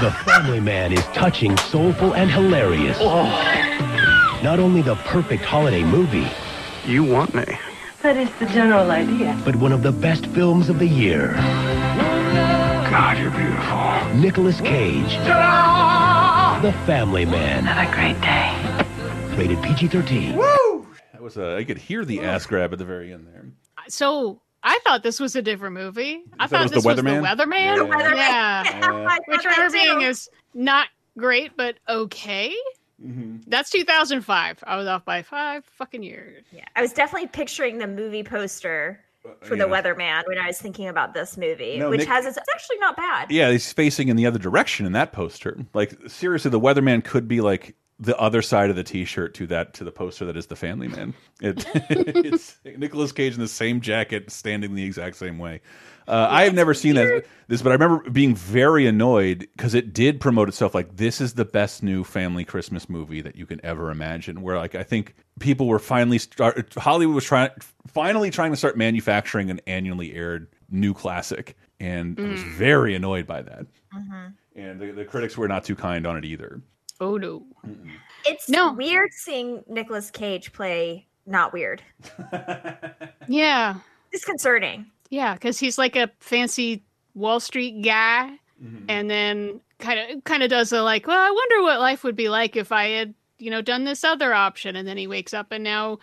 The Family Man is touching, soulful, and hilarious. Oh. Not only the perfect holiday movie, You want me? That is the general idea. but one of the best films of the year. God, you're beautiful. Nicolas Cage, The Family Man. Have a great day. Rated PG-13. Woo! That was a, I could hear the ass grab at the very end there. So I thought this was a different movie. I thought was this The was the Weatherman? Weatherman. The Weatherman. Yeah. I Which thought I remember being is not great, but okay. Mm-hmm. That's 2005. I was off by five fucking years. Yeah, I was definitely picturing the movie poster for the weatherman when I was thinking about this movie, No, which Nick- has its, it's actually not bad. Yeah, he's facing in the other direction in that poster. Like seriously, the weatherman could be like the other side of the T-shirt to that to the poster that is the Family Man. It, it's Nicolas Cage in the same jacket, standing the exact same way. Uh, I have never seen that, this, but I remember being very annoyed because it did promote itself like this is the best new family Christmas movie that you can ever imagine. Where like I think people were finally start Hollywood was trying finally trying to start manufacturing an annually aired new classic, and I was Mm. very annoyed by that. Mm-hmm. And the, the critics were not too kind on it either. Oh no. It's no. weird seeing Nicolas Cage play not weird. Yeah. Disconcerting. Yeah, because he's like a fancy Wall Street guy, Mm-hmm. and then kind of kind of does a like, well, I wonder what life would be like if I had you know done this other option, and then he wakes up and now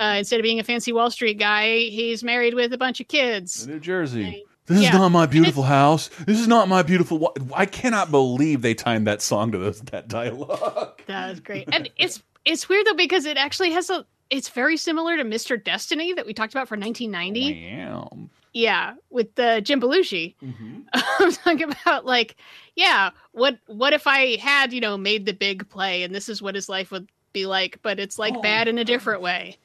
uh, instead of being a fancy Wall Street guy, he's married with a bunch of kids. New Jersey. This Yeah. is not my beautiful house. This is not my beautiful. Wa I cannot believe they timed that song to those, that dialogue. That was great, and it's it's weird though because it actually has a. It's very similar to Mr. Destiny that we talked about for 1990. Wow. Yeah, with uh, Jim Belushi. I'm talking about like, yeah, what what if I had you know made the big play and this is what his life would be like, but it's like bad in a different way.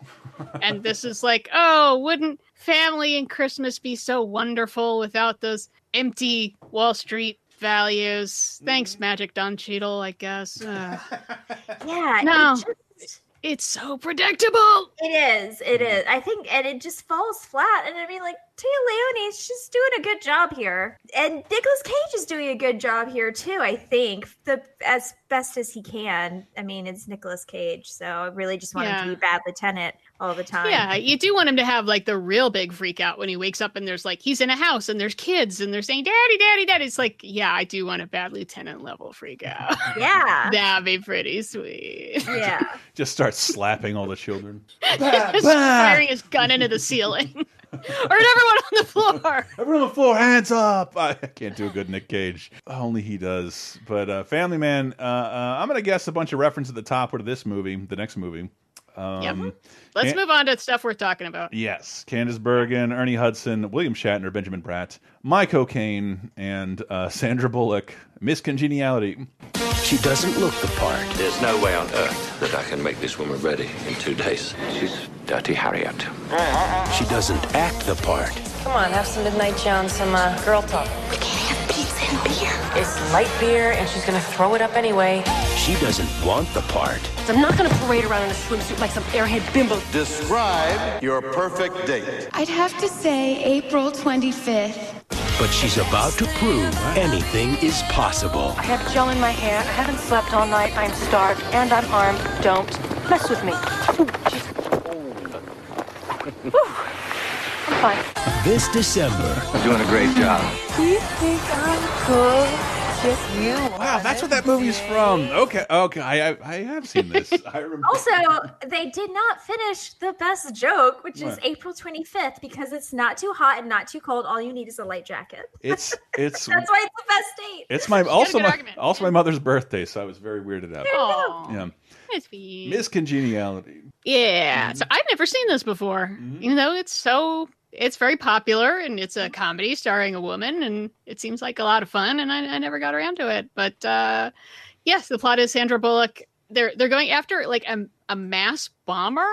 and this is like, oh, wouldn't family and Christmas be so wonderful without those empty Wall Street values? Thanks, Magic Don Cheadle, I guess. Ugh. Yeah. it no, just- it's so predictable. It is. It mm-hmm. is. I think, and it just falls flat. And I mean, like Téa Leoni, she's doing a good job here, and Nicolas Cage is doing a good job here too. I think the as best as he can. I mean, it's Nicolas Cage, so I really just want him Yeah. to be bad lieutenant all the time. Yeah, you do want him to have like the real big freak out when he wakes up and there's like he's in a house and there's kids and they're saying "Daddy, Daddy, Daddy." It's like, yeah, I do want a bad lieutenant level freak out. Yeah. That'd be pretty sweet. Yeah. Just starts slapping all the children. Just firing his gun into the ceiling. or everyone on the floor. Everyone on the floor, hands up! I can't do a good Nick Cage. Only he does. But uh, Family Man, uh, uh, I'm going to guess a bunch of reference at the top to this movie, the next movie. Um, Yep. Let's Can- move on to stuff worth talking about. Yes, Candice Bergen, Ernie Hudson, William Shatner, Benjamin Bratt, Michael Caine, and uh, Sandra Bullock. Miss Congeniality. She doesn't look the part. There's no way on earth that I can make this woman ready in two days. She's Dirty Harriet. She doesn't act the part. Come on, have some midnight chow and some uh, girl talk. We can't have pizza and beer. It's light beer, and she's gonna throw it up anyway. She doesn't want the part. I'm not gonna parade around in a swimsuit like some airhead bimbo. Describe your perfect date. I'd have to say April 25th. But she's about to prove anything is possible. I have gel in my hair. I haven't slept all night. I'm starved and I'm armed. Don't mess with me. Ooh, jeez. Whew. I'm fine. This December, You're Doing a great job. Do you think I'm good? Just you. Wow, that's what that movie's from. Okay, okay, I, I, I have seen this. I remember. Also, they did not finish the best joke, which is What? April 25th, because it's not too hot and not too cold. All you need is a light jacket. It's it's That's why it's the best date. it's my also good my argument. also my mother's birthday, so I was very weirded out. Oh, Yeah, that's sweet. Miss Congeniality. Yeah, so I've never seen this before. You know, it's so it's very popular and it's a comedy starring a woman and it seems like a lot of fun and I, I never got around to it. But uh yes, the plot is Sandra Bullock. They're they're going after like a, a mass bomber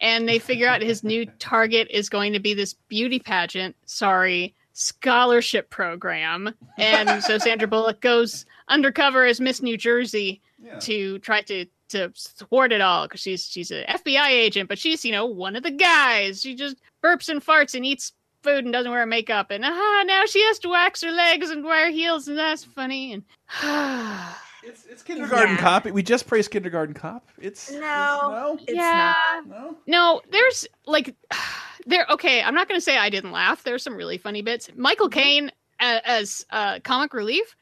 and they figure out his new target is going to be this beauty pageant, sorry, scholarship program. And so Sandra Bullock goes undercover as Miss New Jersey to try to to thwart it all because she's she's an FBI agent, but she's you know one of the guys. She just burps and farts and eats food and doesn't wear makeup, and ah, now she has to wax her legs and wear heels, and that's funny. And it's it's Kindergarten Cop. We just praised Kindergarten Cop. It's No, it's yeah, not. no, there's like there. Okay, I'm not going to say I didn't laugh. There's some really funny bits. Michael Caine as uh, comic relief.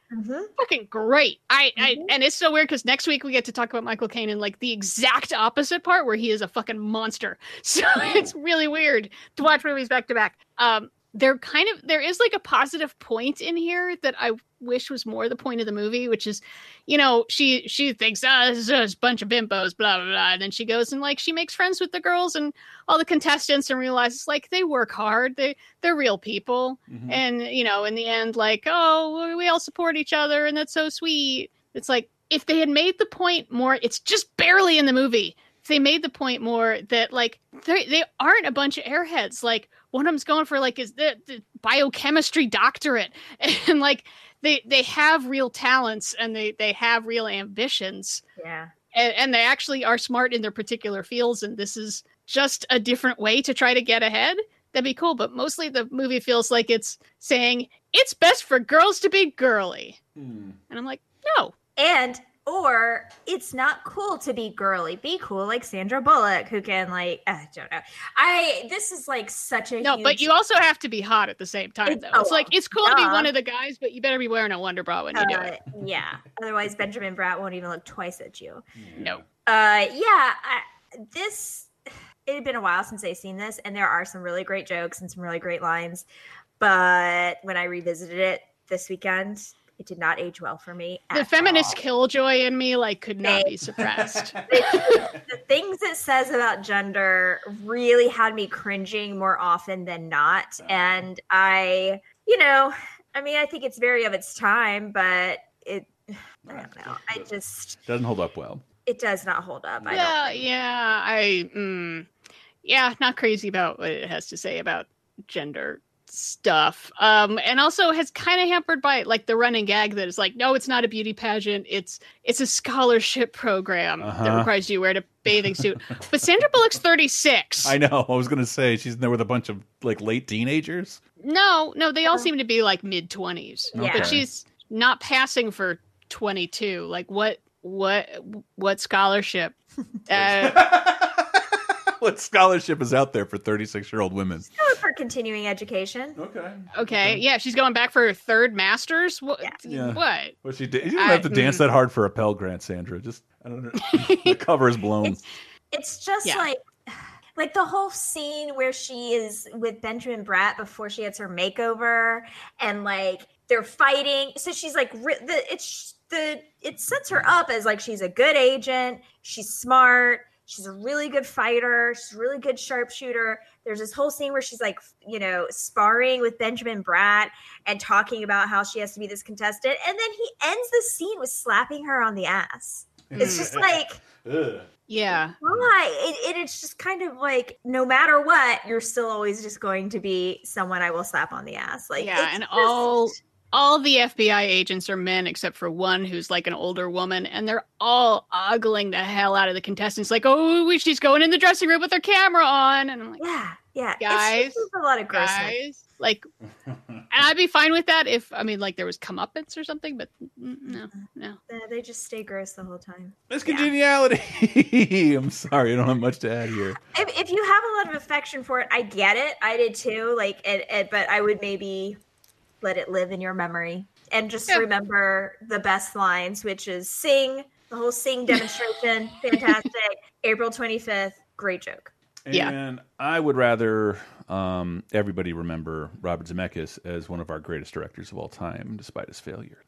Fucking great! I, I and it's so weird because next week we get to talk about Michael Caine in like the exact opposite part where he is a fucking monster. So it's really weird to watch movies back to back. Um, they're kind of there is like a positive point in here that I wish was more the point of the movie, which is, you know, she she thinks ah this is just a bunch of bimbos, blah blah blah, and then she goes and like she makes friends with the girls and all the contestants and realizes like they work hard, they they're real people, Mhm. and you know in the end like oh we all support each other and that's so sweet. It's like if they had made the point more, it's just barely in the movie. If they made the point more that like they they aren't a bunch of airheads. Like one of them's going for like is the, the biochemistry doctorate, and like they they have real talents and they they have real ambitions, Yeah. and, and they actually are smart in their particular fields. And this is just a different way to try to get ahead. That'd be cool. But mostly the movie feels like it's saying it's best for girls to be girly, hmm. and I'm like no. And or it's not cool to be girly. Be cool like Sandra Bullock, who can like I don't know. I this is like such a No, but you also have to be hot at the same time, It's- though. It's oh, like it's cool to be one of the guys, but you better be wearing a Wonder Bra when you do Uh, it. yeah. Otherwise, Benjamin Bratt won't even look twice at you. No. Uh, yeah. I, this it had been a while since I've seen this, and there are some really great jokes and some really great lines. But when I revisited it this weekend, it did not age well for me. The at feminist killjoy in me like could not be suppressed. the things it says about gender really had me cringing more often than not. And I, you know, I mean, I think it's very of its time, but it, I don't know. I just, Doesn't hold up well. it does not hold up. I yeah, yeah, I, mm, yeah, not crazy about what it has to say about gender stuff. Um, and also has kind of hampered by like the running gag that is like, no, it's not a beauty pageant. It's it's a scholarship program that Uh-huh. requires you to wear a bathing suit. but Sandra Bullock's thirty six. I know. I was gonna say she's in there with a bunch of like late teenagers. No, no, they all seem to be like mid twenties. Yeah. But she's not passing for twenty two. Like what what what scholarship? Uh, what scholarship is out there for thirty-six-year-old women? Go for continuing education. Okay. okay, yeah, she's going back for her third masters. What? Yeah. What? What she did? You don't I- have to dance mm. that hard for a Pell Grant, Sandra. Just I don't know. the cover is blown. It's just Yeah. like like the whole scene where she is with Benjamin Bratt before she gets her makeover and like they're fighting. So she's like the it's the it sets her up as like she's a good agent, she's smart, she's a really good fighter, she's a really good sharpshooter. There's this whole scene where she's like, you know, sparring with Benjamin Bratt and talking about how she has to be this contestant and then he ends the scene with slapping her on the ass. It's just like Yeah. why? It, it, it's just kind of like no matter what, you're still always just going to be someone I will slap on the ass. Like yeah, it's and just- all all the FBI agents are men except for one who's like an older woman, and they're all ogling the hell out of the contestants. Like, oh, she's going in the dressing room with her camera on, and I'm like, yeah, yeah, guys, it's just a lot of grossness. guys, like, and I'd be fine with that if I mean, like, there was comeuppance or something, but no, no. Uh, They just stay gross the whole time. It's congeniality. I'm sorry, I don't have much to add here. If, if you have a lot of affection for it, I get it. I did too. Like, it, it, but I would maybe let it live in your memory and just remember the best lines, which is sing the whole sing demonstration, fantastic. April twenty fifth, great joke. And I would rather um, everybody remember Robert Zemeckis as one of our greatest directors of all time, despite his failure.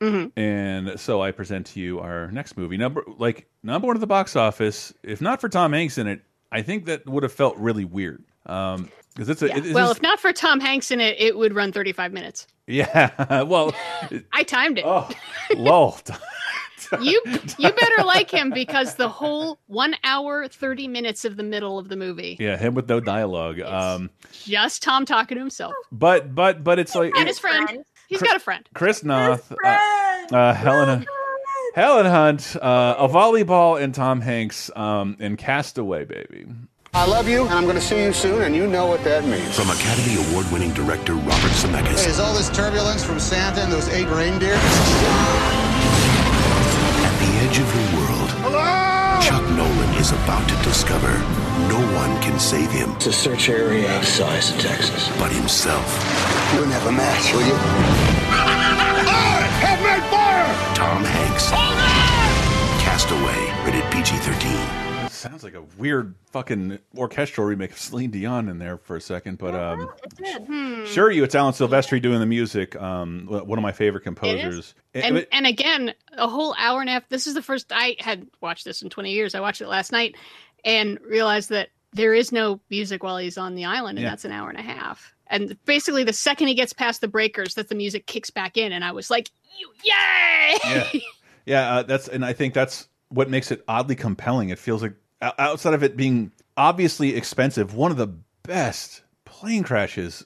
Mm-hmm. And so I present to you our next movie, number like number one at the box office. If not for Tom Hanks in it, I think that would have felt really weird. Um, because it's a Yeah. it- it's well, just- if not for Tom Hanks in it, it would run 35 minutes. yeah. Well, I timed it. Oh, lol. you you better like him because the whole one hour 30 minutes of the middle of the movie yeah, him with no dialogue. Um, just tom talking to himself but but but it's like and his friend he's got a friend Chris Noth, uh, uh, Helena, Helen Hunt, uh, a volleyball, and Tom Hanks um, in Castaway, baby. I love you, and I'm going to see you soon, and you know what that means. From Academy Award winning director Robert Zemeckis. Hey, is all this turbulence from Santa and those eight reindeer? At the edge of your world, Chuck Nolan is about to discover no one can save him. It's a search area the size of Texas. But himself. We'll have a match, will you? Have fire! Tom Hanks. Castaway, rated PG 13. Sounds like a weird fucking orchestral remake of Celine Dion in there for a second, but um. Hmm. sure you, it's Alan Silvestri doing the music. Um, one of my favorite composers. It- and it- and again, a whole hour and a half. This is the first I had watched this in 20 years. I watched it last night and realized that there is no music while he's on the island, and Yeah. that's an hour and a half. And basically, the second he gets past the breakers, that the music kicks back in, and I was like, "Yay!" yeah, yeah. Uh, that's and I think that's what makes it oddly compelling. It feels like outside of it being obviously expensive, one of the best plane crashes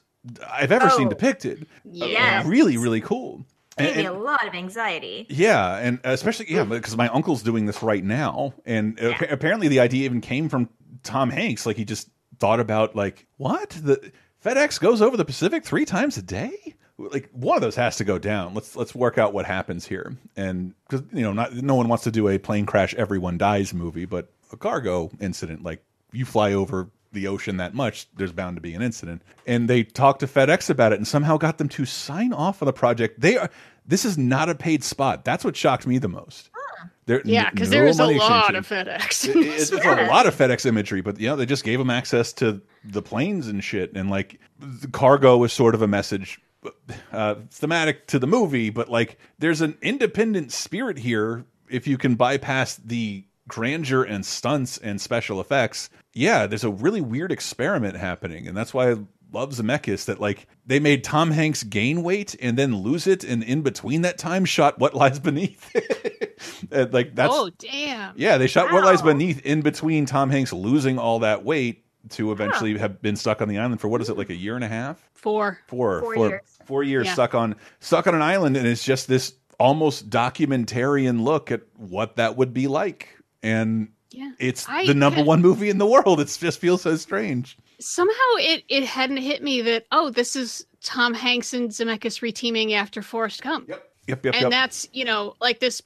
I've ever seen Oh. depicted. Uh, really, really cool. Gave me a lot of anxiety. Yeah, and especially yeah, because my uncle's doing this right now, and appa- apparently the idea even came from Tom Hanks. Like he just thought about like what the FedEx goes over the Pacific three times a day. Like one of those has to go down. Let's let's work out what happens here, and because you know, not no one wants to do a plane crash, everyone dies movie, but a cargo incident like you fly over the ocean that much, there's bound to be an incident. And they talked to FedEx about it and somehow got them to sign off on the project. They are this is not a paid spot. That's what shocked me the most. There, Yeah, because no there is a lot exchanged. of FedEx. It- it's, it's a lot of FedEx imagery, but you know they just gave them access to the planes and shit, and like the cargo was sort of a message, uh, thematic to the movie, but like there's an independent spirit here. If you can bypass the grandeur and stunts and special effects, yeah, there's a really weird experiment happening, and that's why I love Zemeckis. That like they made Tom Hanks gain weight and then lose it, and in between that time shot What Lies Beneath. And, like that's oh damn! yeah, they shot What Lies Beneath in between Tom Hanks losing all that weight to eventually have been stuck on the island for what is it like a year and a half, Four. four, Four four- years. four years Yeah. stuck on stuck on an island, and it's just this almost documentarian look at what that would be like, and Yeah. it's I the number had- one movie in the world. It just feels so strange. Somehow it it hadn't hit me that oh this is Tom Hanks and Zemeckis reteaming after Forrest Gump. Yep, yep, yep. and that's you know like this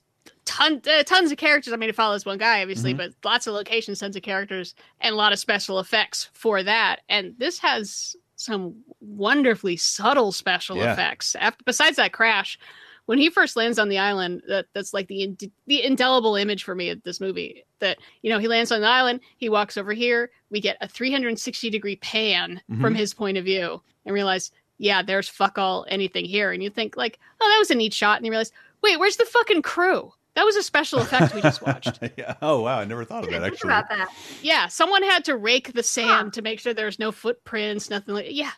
ton uh, tons of characters. I mean, it follows one guy obviously, Mhm. but lots of locations, tons of characters, and a lot of special effects for that. And this has some wonderfully subtle special Yeah. effects. After besides that crash, when he first lands on the island, that that's like the ind- the indelible image for me of this movie. That you know he lands on the island, he walks over here, we get a 360 degree pan from Mhm. his point of view, and realize. Yeah, there's fuck all anything here. And you think like, oh, that was a neat shot. And you realize, wait, where's the fucking crew? That was a special effect we just watched. yeah. Oh wow, I never thought of that actually. About that. Yeah, someone had to rake the sand to make sure there's no footprints, nothing like yeah.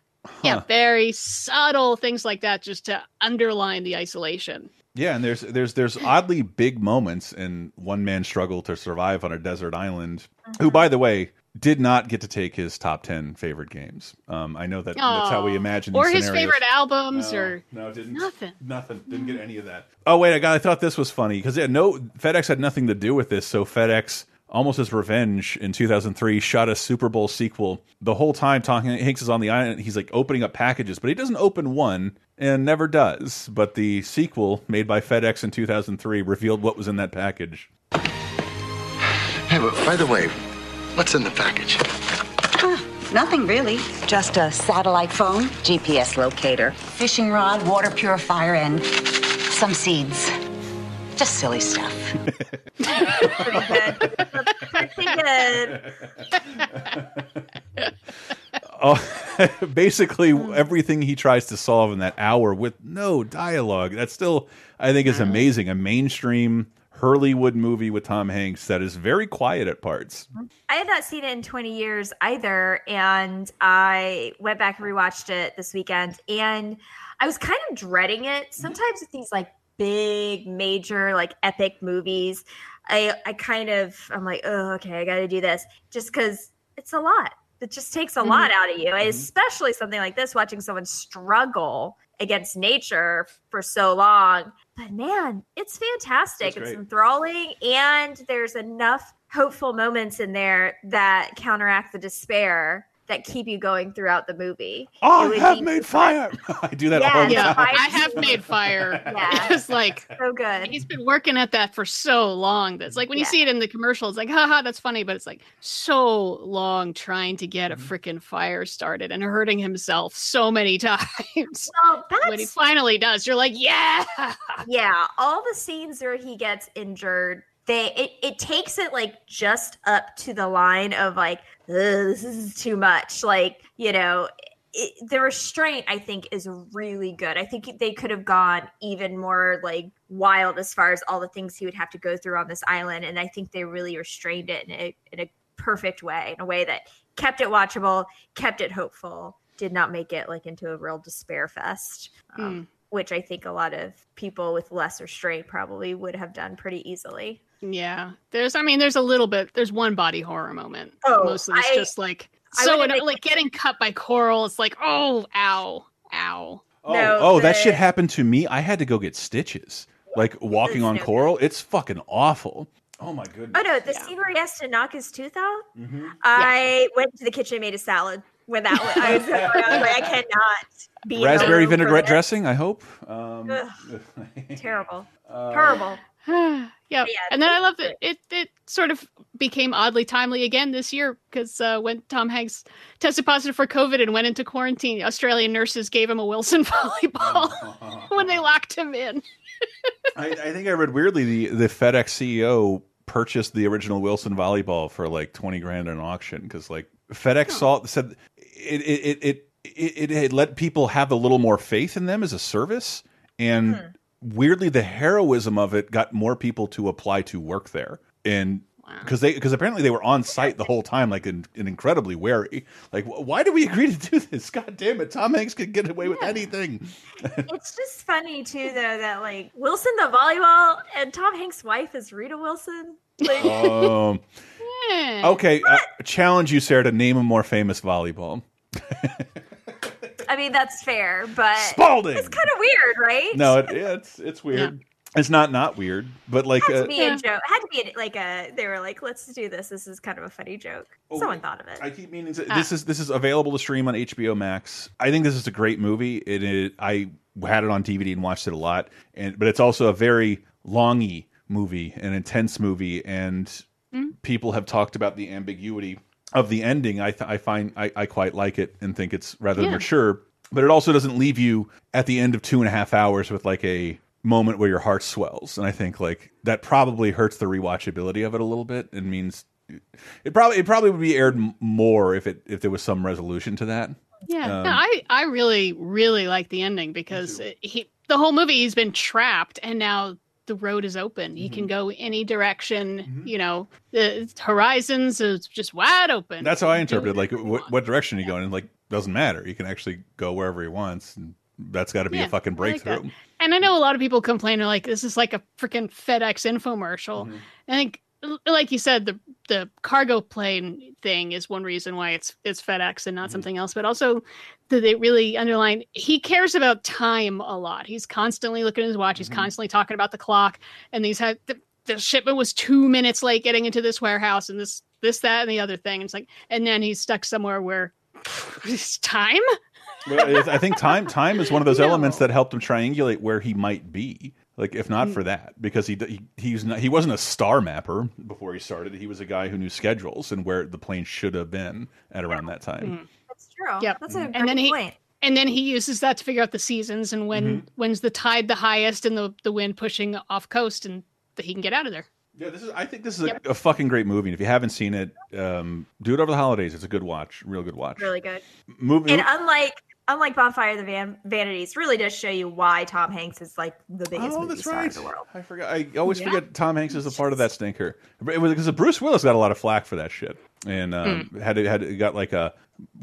Yeah, very subtle things like that just to underline the isolation. Yeah, and there's there's there's oddly big moments in one man struggle to survive on a desert island. Who, by the way, did not get to take his top ten favorite games. Um, I know that that's how we imagine. Or his scenarios. favorite albums No, or no, didn't. nothing. Nothing. Didn't get any of that. Oh wait, I got. I thought this was funny because yeah, no, FedEx had nothing to do with this. So FedEx, almost as revenge, in 2003, shot a Super Bowl sequel. The whole time, talking Hanks is on the island. He's like opening up packages, but he doesn't open one and never does. But the sequel, made by FedEx in 2003, revealed what was in that package. Hey, but by the way, what's in the package? Nothing really. Just a satellite phone, GPS locator, fishing rod, water purifier, and some seeds. Just silly stuff. Pretty good. Oh, basically everything he tries to solve in that hour with no dialogue. That's still, I think, is mm-hmm. amazing. A mainstream Hurleywood movie with Tom Hanks that is very quiet at parts. Mm-hmm. I had not seen it in 20 years either. And I went back and rewatched it this weekend. And I was kind of dreading it. Sometimes with these like big, major, like epic movies, I, I kind of, I'm like, oh, okay, I got to do this just because it's a lot. It just takes a mm-hmm. lot out of you, mm-hmm. especially something like this, watching someone struggle against nature for so long. But man, it's fantastic. It's enthralling, and there's enough hopeful moments in there that counteract the despair that keep you going throughout the movie. It I would have made fire. I do that Yeah, all the yeah, time. I have made fire. Yeah. it's like so good. He's been working at that for so long. That's like when you see it in the commercial, it's like, haha, that's funny, but it's like so long trying to Mm-hmm. get a freaking fire started and hurting himself so many times. Well, that's when he finally does, you're like, yeah. yeah, all the scenes where he gets injured they it, it takes it like just up to the line of like this is too much. Like you know it, the restraint i think is really good. I think they could have gone even more like wild as far as all the things he would have to go through on this island and i think they really restrained it in a, in a perfect way in a way that kept it watchable kept it hopeful did not make it like into a real despair fest um, which i think a lot of people with less restraint probably would have done pretty easily Yeah, there's. I mean, there's a little bit. There's one body horror moment. Oh, mostly it's I- just like so. wouldn't make- like getting cut by coral. It's like, oh, ow, ow. Oh, No, oh, that shit happened to me. I had to go get stitches. Like walking on coral, it's fucking awful. Oh my goodness. Oh no, the scene where he has to knock his tooth out. Mm-hmm. I went to the kitchen and made a salad when that was. I was, like, I cannot be Raspberry vinaigrette dressing, I hope. Um, Ugh. Terrible, uh, terrible. yeah. and then I love that it it sort of became oddly timely again this year because uh, when Tom Hanks tested positive for COVID and went into quarantine, Australian nurses gave him a Wilson volleyball when they locked him in. I, I think I read weirdly the the FedEx CEO purchased the original Wilson volleyball for like twenty grand at an auction because like FedEx saw said it it it it it, it had let people have a little more faith in them as a service. And weirdly the heroism of it got more people to apply to work there. And because they because apparently they were on site the whole time like and, and incredibly wary. Like wh- why did we agree to do this? God damn it tom hanks could get away with anything. It's just funny too, though, that like Wilson the volleyball and Tom Hanks' wife is Rita Wilson. Like, um Okay, uh, challenge you, Sarah, to name a more famous volleyball. I mean, that's fair, but Spalding! it's kind of weird, right? No, it, yeah, it's it's weird. It's not not weird, but like It had uh, to be a joke. It had to be like a. They were like, "Let's do this. This is kind of a funny joke." Someone thought of it. I keep meaning to, this is this is available to stream on HBO Max. I think this is a great movie. It, it I had it on DVD and watched it a lot, and but it's also a very longy movie, an intense movie, and people have talked about the ambiguity of the ending. I th I find I, I quite like it and think it's rather Yeah. mature, but it also doesn't leave you at the end of two and a half hours with like a moment where your heart swells and i think like that probably hurts the rewatchability of it a little bit and means it probably it probably would be aired more if it if there was some resolution to that Yeah, Um, no, I I really really like the ending because it, he the whole movie he's been trapped and now the road is open. He Mm-hmm. can go any direction. You know, the horizons is just wide open. that's how i interpreted like what, what direction you going in like doesn't matter he can actually go wherever he wants and that's got to be Yeah, a fucking I like breakthrough And I know a lot of people complain like this is like a freaking FedEx infomercial. Mm-hmm. I think like you said the the cargo plane thing is one reason why it's it's FedEx and not Mm-hmm. something else, but also that they really underline he cares about time a lot. He's constantly looking at his watch, Mm-hmm. he's constantly talking about the clock and these had the, the shipment was 2 minutes late getting into this warehouse and this this that and the other thing. It's like and then he's stuck somewhere where it's time? Well, I think time time is one of those elements that helped him triangulate where he might be. Like if not Mm. for that, because he he he's not, he wasn't a star mapper before he started. He was a guy who knew schedules and where the plane should have been at around that time. That's true. Yep. That's a great and then he point. and then he uses that to figure out the seasons and when Mm-hmm. when's the tide the highest and the the wind pushing off coast and that he can get out of there. Yeah, this is. I think this is a, a fucking great movie. And if you haven't seen it, um, do it over the holidays. It's a good watch, real good watch. Really good. Movie. And unlike unlike Bonfire of the Van- Vanities, really does show you why Tom Hanks is like the biggest Oh, movie that's star right. in the world. I forgot. I always Yeah. forget Tom Hanks is a part of that stinker. It was because Bruce Willis got a lot of flack for that shit, and um, Hmm. had had got like a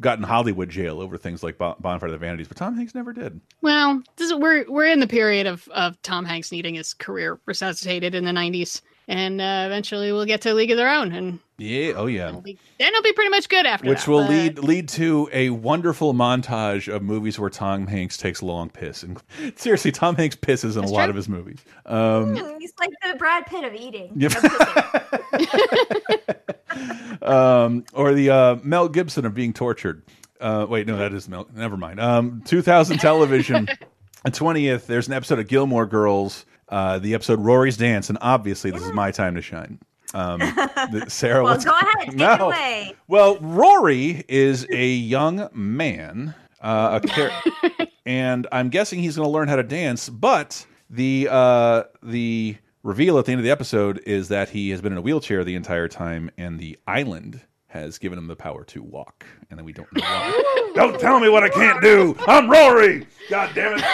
got in Hollywood jail over things like Bonfire of the Vanities. But Tom Hanks never did. Well, this is, we're we're in the period of of Tom Hanks needing his career resuscitated in the '90s, and uh, eventually we'll get to League of Their Own, and Yeah. Oh yeah. then it'll be pretty much good after Which that, will but- lead lead to a wonderful montage of movies where Tom Hanks takes long piss. And seriously, Tom Hanks pisses in a lot of his movies. Um, Hmm, He's like the Brad Pitt of eating. Yep. um, or the uh, Mel Gibson of being tortured. Uh, wait, no, that is Mel. Never mind. Um, 2000 television, the 20th. There's an episode of Gilmore Girls. Uh, the episode Rory's Dance, and obviously this is my time to shine. Um, the- Sarah, well, what's go ahead, take it No. away. Well, Rory is a young man, uh, a and I'm guessing he's going to learn how to dance. But the uh, the reveal at the end of the episode is that he has been in a wheelchair the entire time, and the island has given him the power to walk. And then we don't know why. don't tell me what I can't do. I'm Rory. God damn it.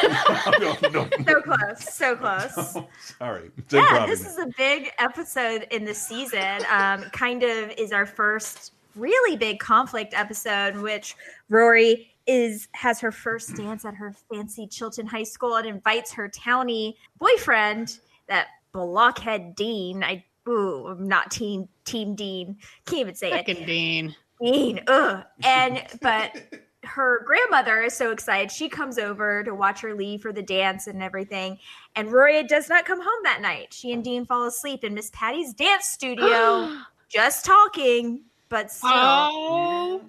No, no. So close, so close. Sorry. Yeah, this is a big episode in the season. Um, kind of is our first really big conflict episode in which Rory is has her first dance at her fancy Chilton High School and invites her townie boyfriend, that blockhead Dean. I ooh, I'm not team team Dean. Can't even say Frickin' it. Dean. Dean. Ugh. And but her grandmother is so excited. She comes over to watch her leave for the dance and everything. And Rory does not come home that night. She and Dean fall asleep in Miss Patty's dance studio, just talking, but still. Oh,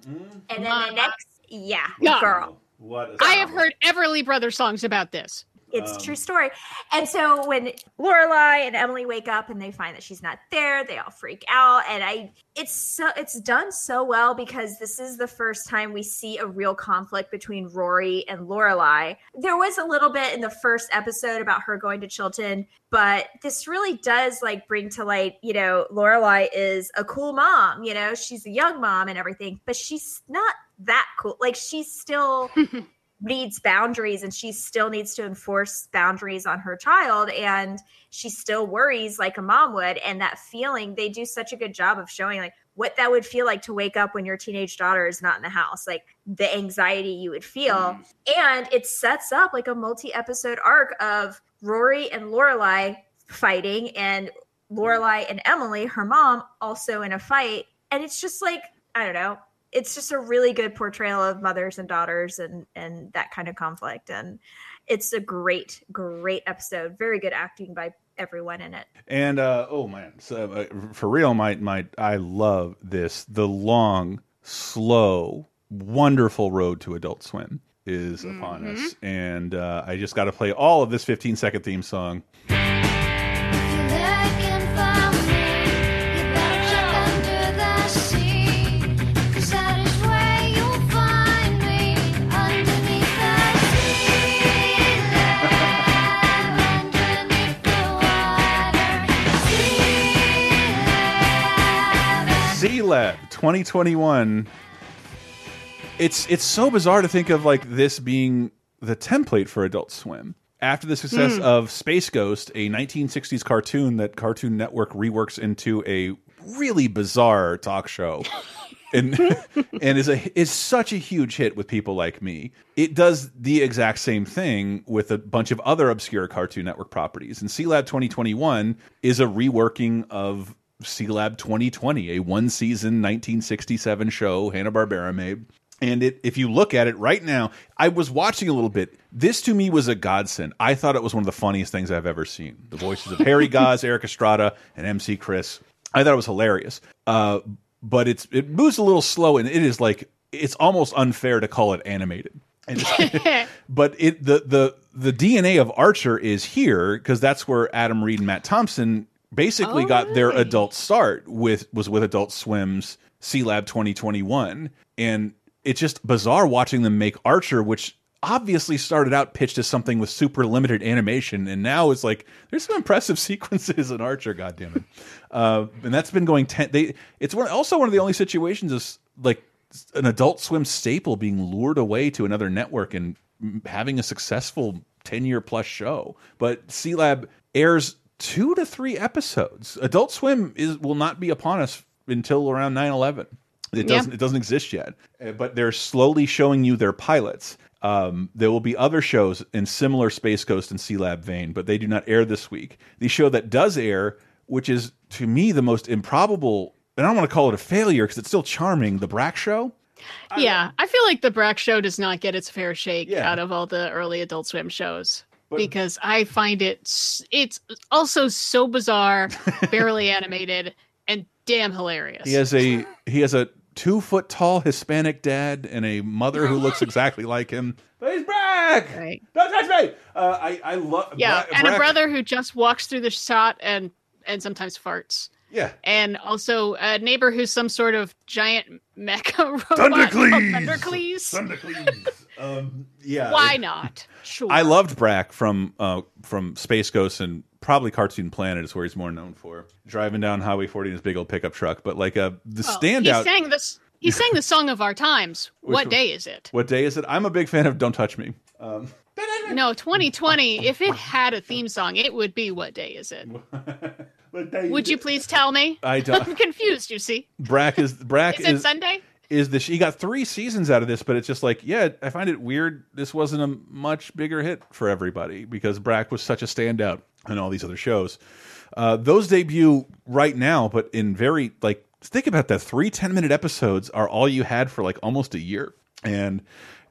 and then the next, yeah, Yeah. girl. What I have heard Everly Brothers songs about this. It's Um, a true story. And so when Lorelai and Emily wake up and they find that she's not there, they all freak out. And I it's so it's done so well because this is the first time we see a real conflict between Rory and Lorelai. There was a little bit in the first episode about her going to Chilton, but this really does like bring to light, you know, Lorelai is a cool mom, you know, she's a young mom and everything, but she's not that cool. Like she's still needs boundaries and she still needs to enforce boundaries on her child and she still worries like a mom would and that feeling they do such a good job of showing like what that would feel like to wake up when your teenage daughter is not in the house like the anxiety you would feel. Mm-hmm. And it sets up like a multi-episode arc of Rory and Lorelai fighting and Lorelai and Emily her mom also in a fight. And it's just like I don't know it's just a really good portrayal of mothers and daughters and and that kind of conflict. And it's a great great episode. Very good acting by everyone in it. And uh, oh man, so uh, for real, my my I love this. The long, slow, wonderful road to Adult Swim is upon us, and uh, I just got to play all of this 15 second theme song. Lab 2021. It's it's so bizarre to think of like this being the template for Adult Swim. After the success Hmm. of Space Ghost, a 1960s cartoon that Cartoon Network reworks into a really bizarre talk show. and and is a is such a huge hit with people like me. It does the exact same thing with a bunch of other obscure Cartoon Network properties. And Sealab 2021 is a reworking of Sealab 2020, a one season 1967 show Hanna Barbera made. And it, if you look at it right now, I was watching a little bit. This to me was a godsend. I thought it was one of the funniest things I've ever seen. The voices of Harry Goz, Erik Estrada, and MC Chris. I thought it was hilarious. Uh, but it's it moves a little slow, and it is like it's almost unfair to call it animated. But it the the the DNA of Archer is here because that's where Adam Reed and Matt Thompson basically Oh, got their adult start with was with Adult Swim's Sealab 2021, and it's just bizarre watching them make Archer, which obviously started out pitched as something with super limited animation, and now it's like there's some impressive sequences in Archer. God damn it! Uh, and that's been going ten. They it's one also one of the only situations is like an Adult Swim staple being lured away to another network and having a successful ten year plus show. But Sealab airs two to three episodes. Adult Swim is will not be upon us until around 9-11. It doesn't it doesn't exist yet. Uh, But they're slowly showing you their pilots. Um, there will be other shows in similar Space Ghost and Sealab vein, but they do not air this week. The show that does air, which is to me the most improbable, and I don't want to call it a failure because it's still charming, the Brak Show. yeah, I feel like the Brak Show does not get its fair shake out of all the early Adult Swim shows because I find it it's also so bizarre, barely animated, and damn hilarious. He has a he has a two foot tall Hispanic dad and a mother who looks exactly like him. But he's Brak. Right. Don't touch me. Uh, I I love Yeah, Bra- and a brother who just walks through the shot and and sometimes farts. Yeah. And also a neighbor who's some sort of giant mecha robot. Thundercleese. Um, yeah. Why not? Sure. I loved Brak from uh, from Space Ghost and probably Cartoon Planet is where he's more known for driving down Highway 40 in his big old pickup truck. But like uh, the Well, standout. He sang this. He sang the song of our times. Which what day is it? What day is it? I'm a big fan of Don't Touch Me. Um, No, 2020. If it had a theme song, it would be "What Day Is It?" Would you please tell me? I don't- I'm confused. You see, Brak is Brak is it is Sunday? Is the he got three seasons out of this, but it's just like yeah, I find it weird. This wasn't a much bigger hit for everybody because Brak was such a standout in all these other shows. Uh, those debut right now, but in very like think about that three 10 minute episodes are all you had for like almost a year, and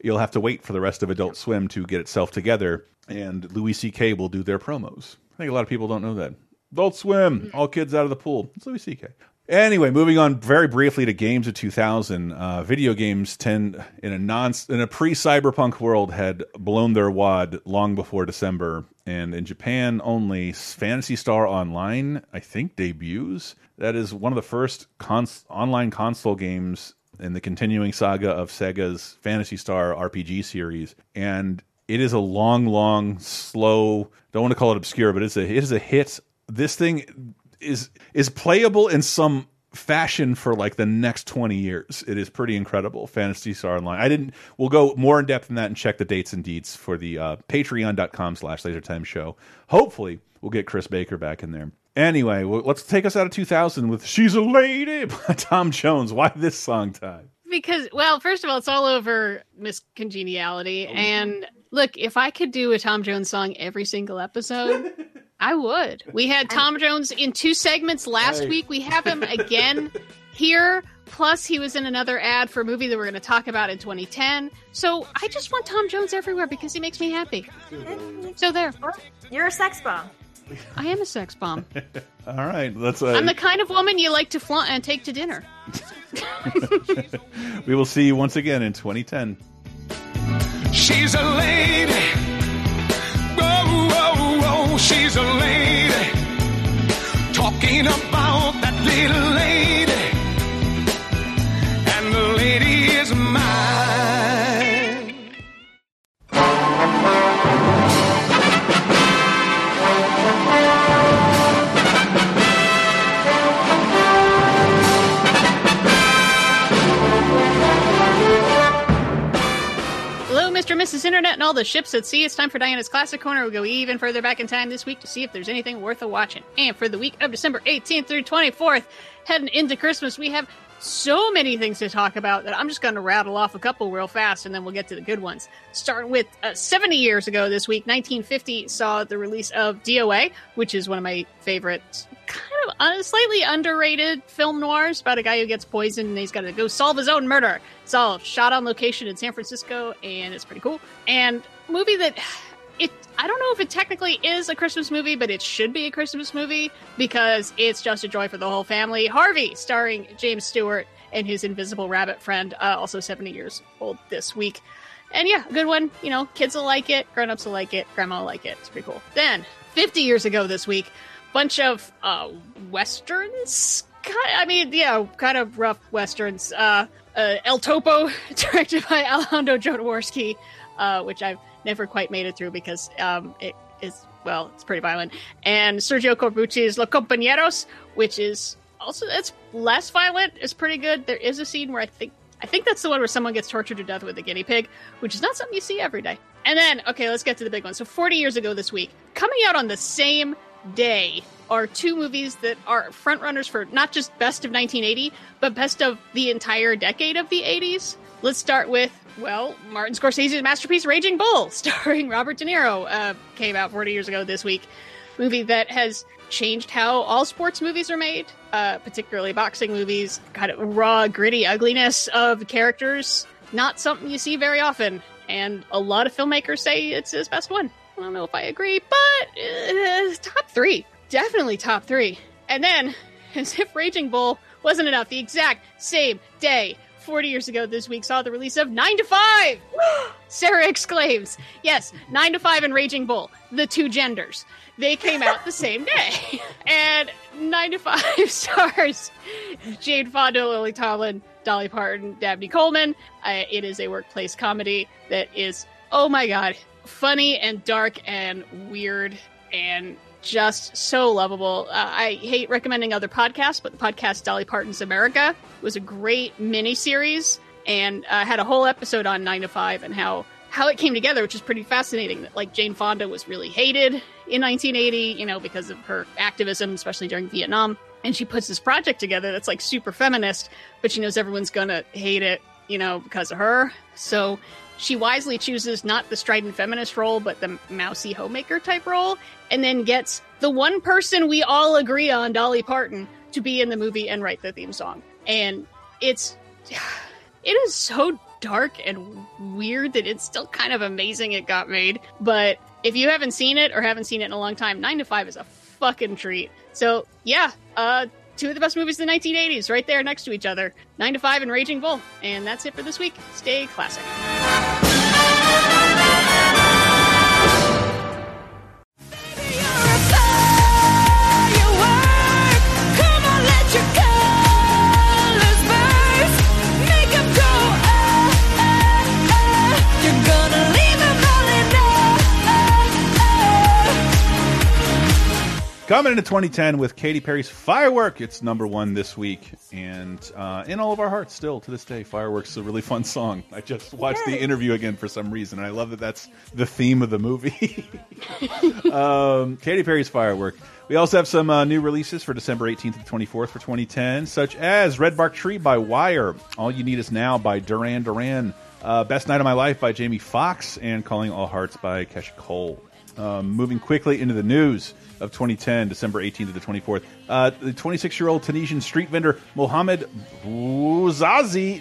you'll have to wait for the rest of Adult Swim to get itself together. And Louis C.K. will do their promos. I think a lot of people don't know that. Adult Swim, all kids out of the pool. It's Louis C.K. Anyway, moving on very briefly to games of 2000. Uh, video games tend in a non in a pre-cyberpunk world had blown their wad long before December, and in Japan only Phantasy Star Online I think debuts. That is one of the first cons online console games in the continuing saga of Sega's Phantasy Star RPG series, and it is a long, long, slow. Don't want to call it obscure, but it's a it is a hit. This thing is is playable in some fashion for like the next 20 years. It is pretty incredible. Phantasy Star Online. I didn't we'll go more in depth in that and check the dates and deeds for the uh, patreon.com slash lasertime show. Hopefully we'll get Chris Baker back in there. Anyway, well, let's take us out of 2000 with She's a Lady by Tom Jones. Why this song time? Because, well, first of all, it's all over Miss Congeniality. And look, if I could do a Tom Jones song every single episode, I would. We had Tom Jones in two segments last Hey. week. We have him again here. Plus, he was in another ad for a movie that we're going to talk about in 2010. So I just want Tom Jones everywhere because he makes me happy. So there. You're a sex bomb. I am a sex bomb. All right, let's. Uh, I'm the kind of woman you like to flaunt and take to dinner. we will see you once again in 2010. She's a lady. She's a lady. Talking about that little lady. And the lady is mine. Mr. and Mrs. Internet and all the ships at sea. It's time for Diana's Classic Corner. We'll go even further back in time this week to see if there's anything worth a watching. And for the week of December 18th through 24th, heading into Christmas, we have so many things to talk about that I'm just going to rattle off a couple real fast and then we'll get to the good ones. Starting with uh, 70 years ago this week, 1950 saw the release of DOA, which is one of my favorite kind of uh, slightly underrated film noirs about a guy who gets poisoned and he's got to go solve his own murder. It's all shot on location in San Francisco and it's pretty cool. And movie that it I don't know if it technically is a Christmas movie, but it should be a Christmas movie because it's just a joy for the whole family. Harvey, starring James Stewart and his invisible rabbit friend, uh, also 70 years old this week. And yeah, good one. You know, kids will like it, grown-ups will like it, grandma will like it. It's pretty cool. Then, 50 years ago this week, bunch of uh, westerns. I mean, yeah, kind of rough westerns. Uh, uh, El Topo, directed by Alejandro Jodorowsky, uh, which I've never quite made it through because um, it is well, it's pretty violent. And Sergio Corbucci's Los Compañeros, which is also it's less violent. It's pretty good. There is a scene where I think I think that's the one where someone gets tortured to death with a guinea pig, which is not something you see every day. And then, okay, let's get to the big one. So, 40 years ago this week, coming out on the same day are two movies that are frontrunners for not just best of 1980, but best of the entire decade of the 80s. Let's start with, well, Martin Scorsese's masterpiece Raging Bull, starring Robert De Niro, uh, came out 40 years ago this week. Movie that has changed how all sports movies are made, uh, particularly boxing movies. Kind of raw, gritty ugliness of characters. Not something you see very often. And a lot of filmmakers say it's his best one. I don't know if I agree, but uh, top three. Definitely top three. And then, as if Raging Bull wasn't enough, the exact same day, 40 years ago this week, saw the release of 9 to 5! Sarah exclaims, Yes, 9 to 5 and Raging Bull, the two genders. They came out the same day. And 9 to 5 stars Jane Fonda, Lily Tomlin, Dolly Parton, Dabney Coleman. Uh, it is a workplace comedy that is, oh my god, funny and dark and weird and just so lovable. Uh, I hate recommending other podcasts, but the podcast Dolly Parton's America was a great mini series and uh, had a whole episode on Nine to Five and how how it came together, which is pretty fascinating. That like Jane Fonda was really hated in 1980, you know, because of her activism, especially during Vietnam. And she puts this project together that's like super feminist, but she knows everyone's gonna hate it, you know, because of her. So she wisely chooses not the strident feminist role, but the mousy homemaker type role, and then gets the one person we all agree on, Dolly Parton, to be in the movie and write the theme song. And it's it is so dark and weird that it's still kind of amazing it got made. But if you haven't seen it or haven't seen it in a long time, Nine to Five is a fucking treat. So yeah, uh two of the best movies of the 1980s right there next to each other. Nine to Five and Raging Bull. And that's it for this week. Stay classic. Coming into 2010 with Katy Perry's Firework. It's number one this week. And uh, in all of our hearts, still to this day, Fireworks is a really fun song. I just watched the interview again for some reason. And I love that that's the theme of the movie. um, Katy Perry's Firework. We also have some uh, new releases for December 18th and 24th for 2010, such as Red Barked Tree by Wire, All You Need Is Now by Duran Duran, uh, Best Night of My Life by Jamie Foxx, and Calling All Hearts by Keyshia Cole. Um, moving quickly into the news of 2010, December 18th to the 24th. Uh, the 26-year-old Tunisian street vendor Mohamed Bouazizi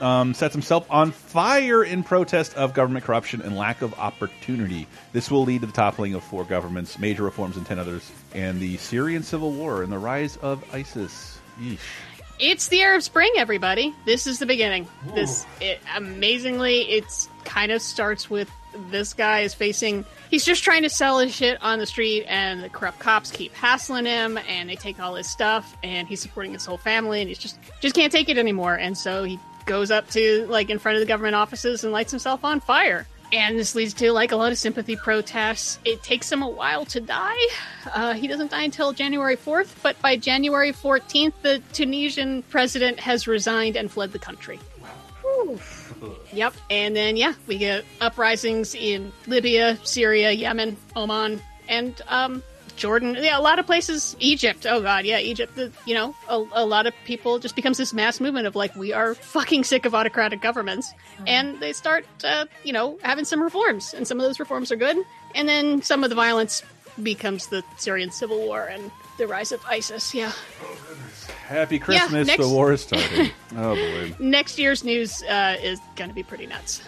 um, sets himself on fire in protest of government corruption and lack of opportunity. This will lead to the toppling of four governments, major reforms in 10 others, and the Syrian civil war and the rise of ISIS. Yeesh. It's the Arab Spring, everybody. This is the beginning. This it, amazingly, it's kind of starts with this guy is facing. He's just trying to sell his shit on the street, and the corrupt cops keep hassling him, and they take all his stuff, and he's supporting his whole family, and he's just just can't take it anymore, and so he goes up to like in front of the government offices and lights himself on fire. And this leads to like a lot of sympathy protests. It takes him a while to die. Uh, he doesn't die until January 4th, but by January 14th, the Tunisian president has resigned and fled the country. Yep. And then, yeah, we get uprisings in Libya, Syria, Yemen, Oman, and um, Jordan. Yeah, a lot of places. Egypt. Oh, God. Yeah, Egypt. The, you know, a, a lot of people just becomes this mass movement of like, we are fucking sick of autocratic governments. And they start, uh, you know, having some reforms. And some of those reforms are good. And then some of the violence becomes the Syrian civil war and the rise of ISIS. Yeah. Happy Christmas. next- The war is starting. oh, boy. Next year's news uh, is going to be pretty nuts.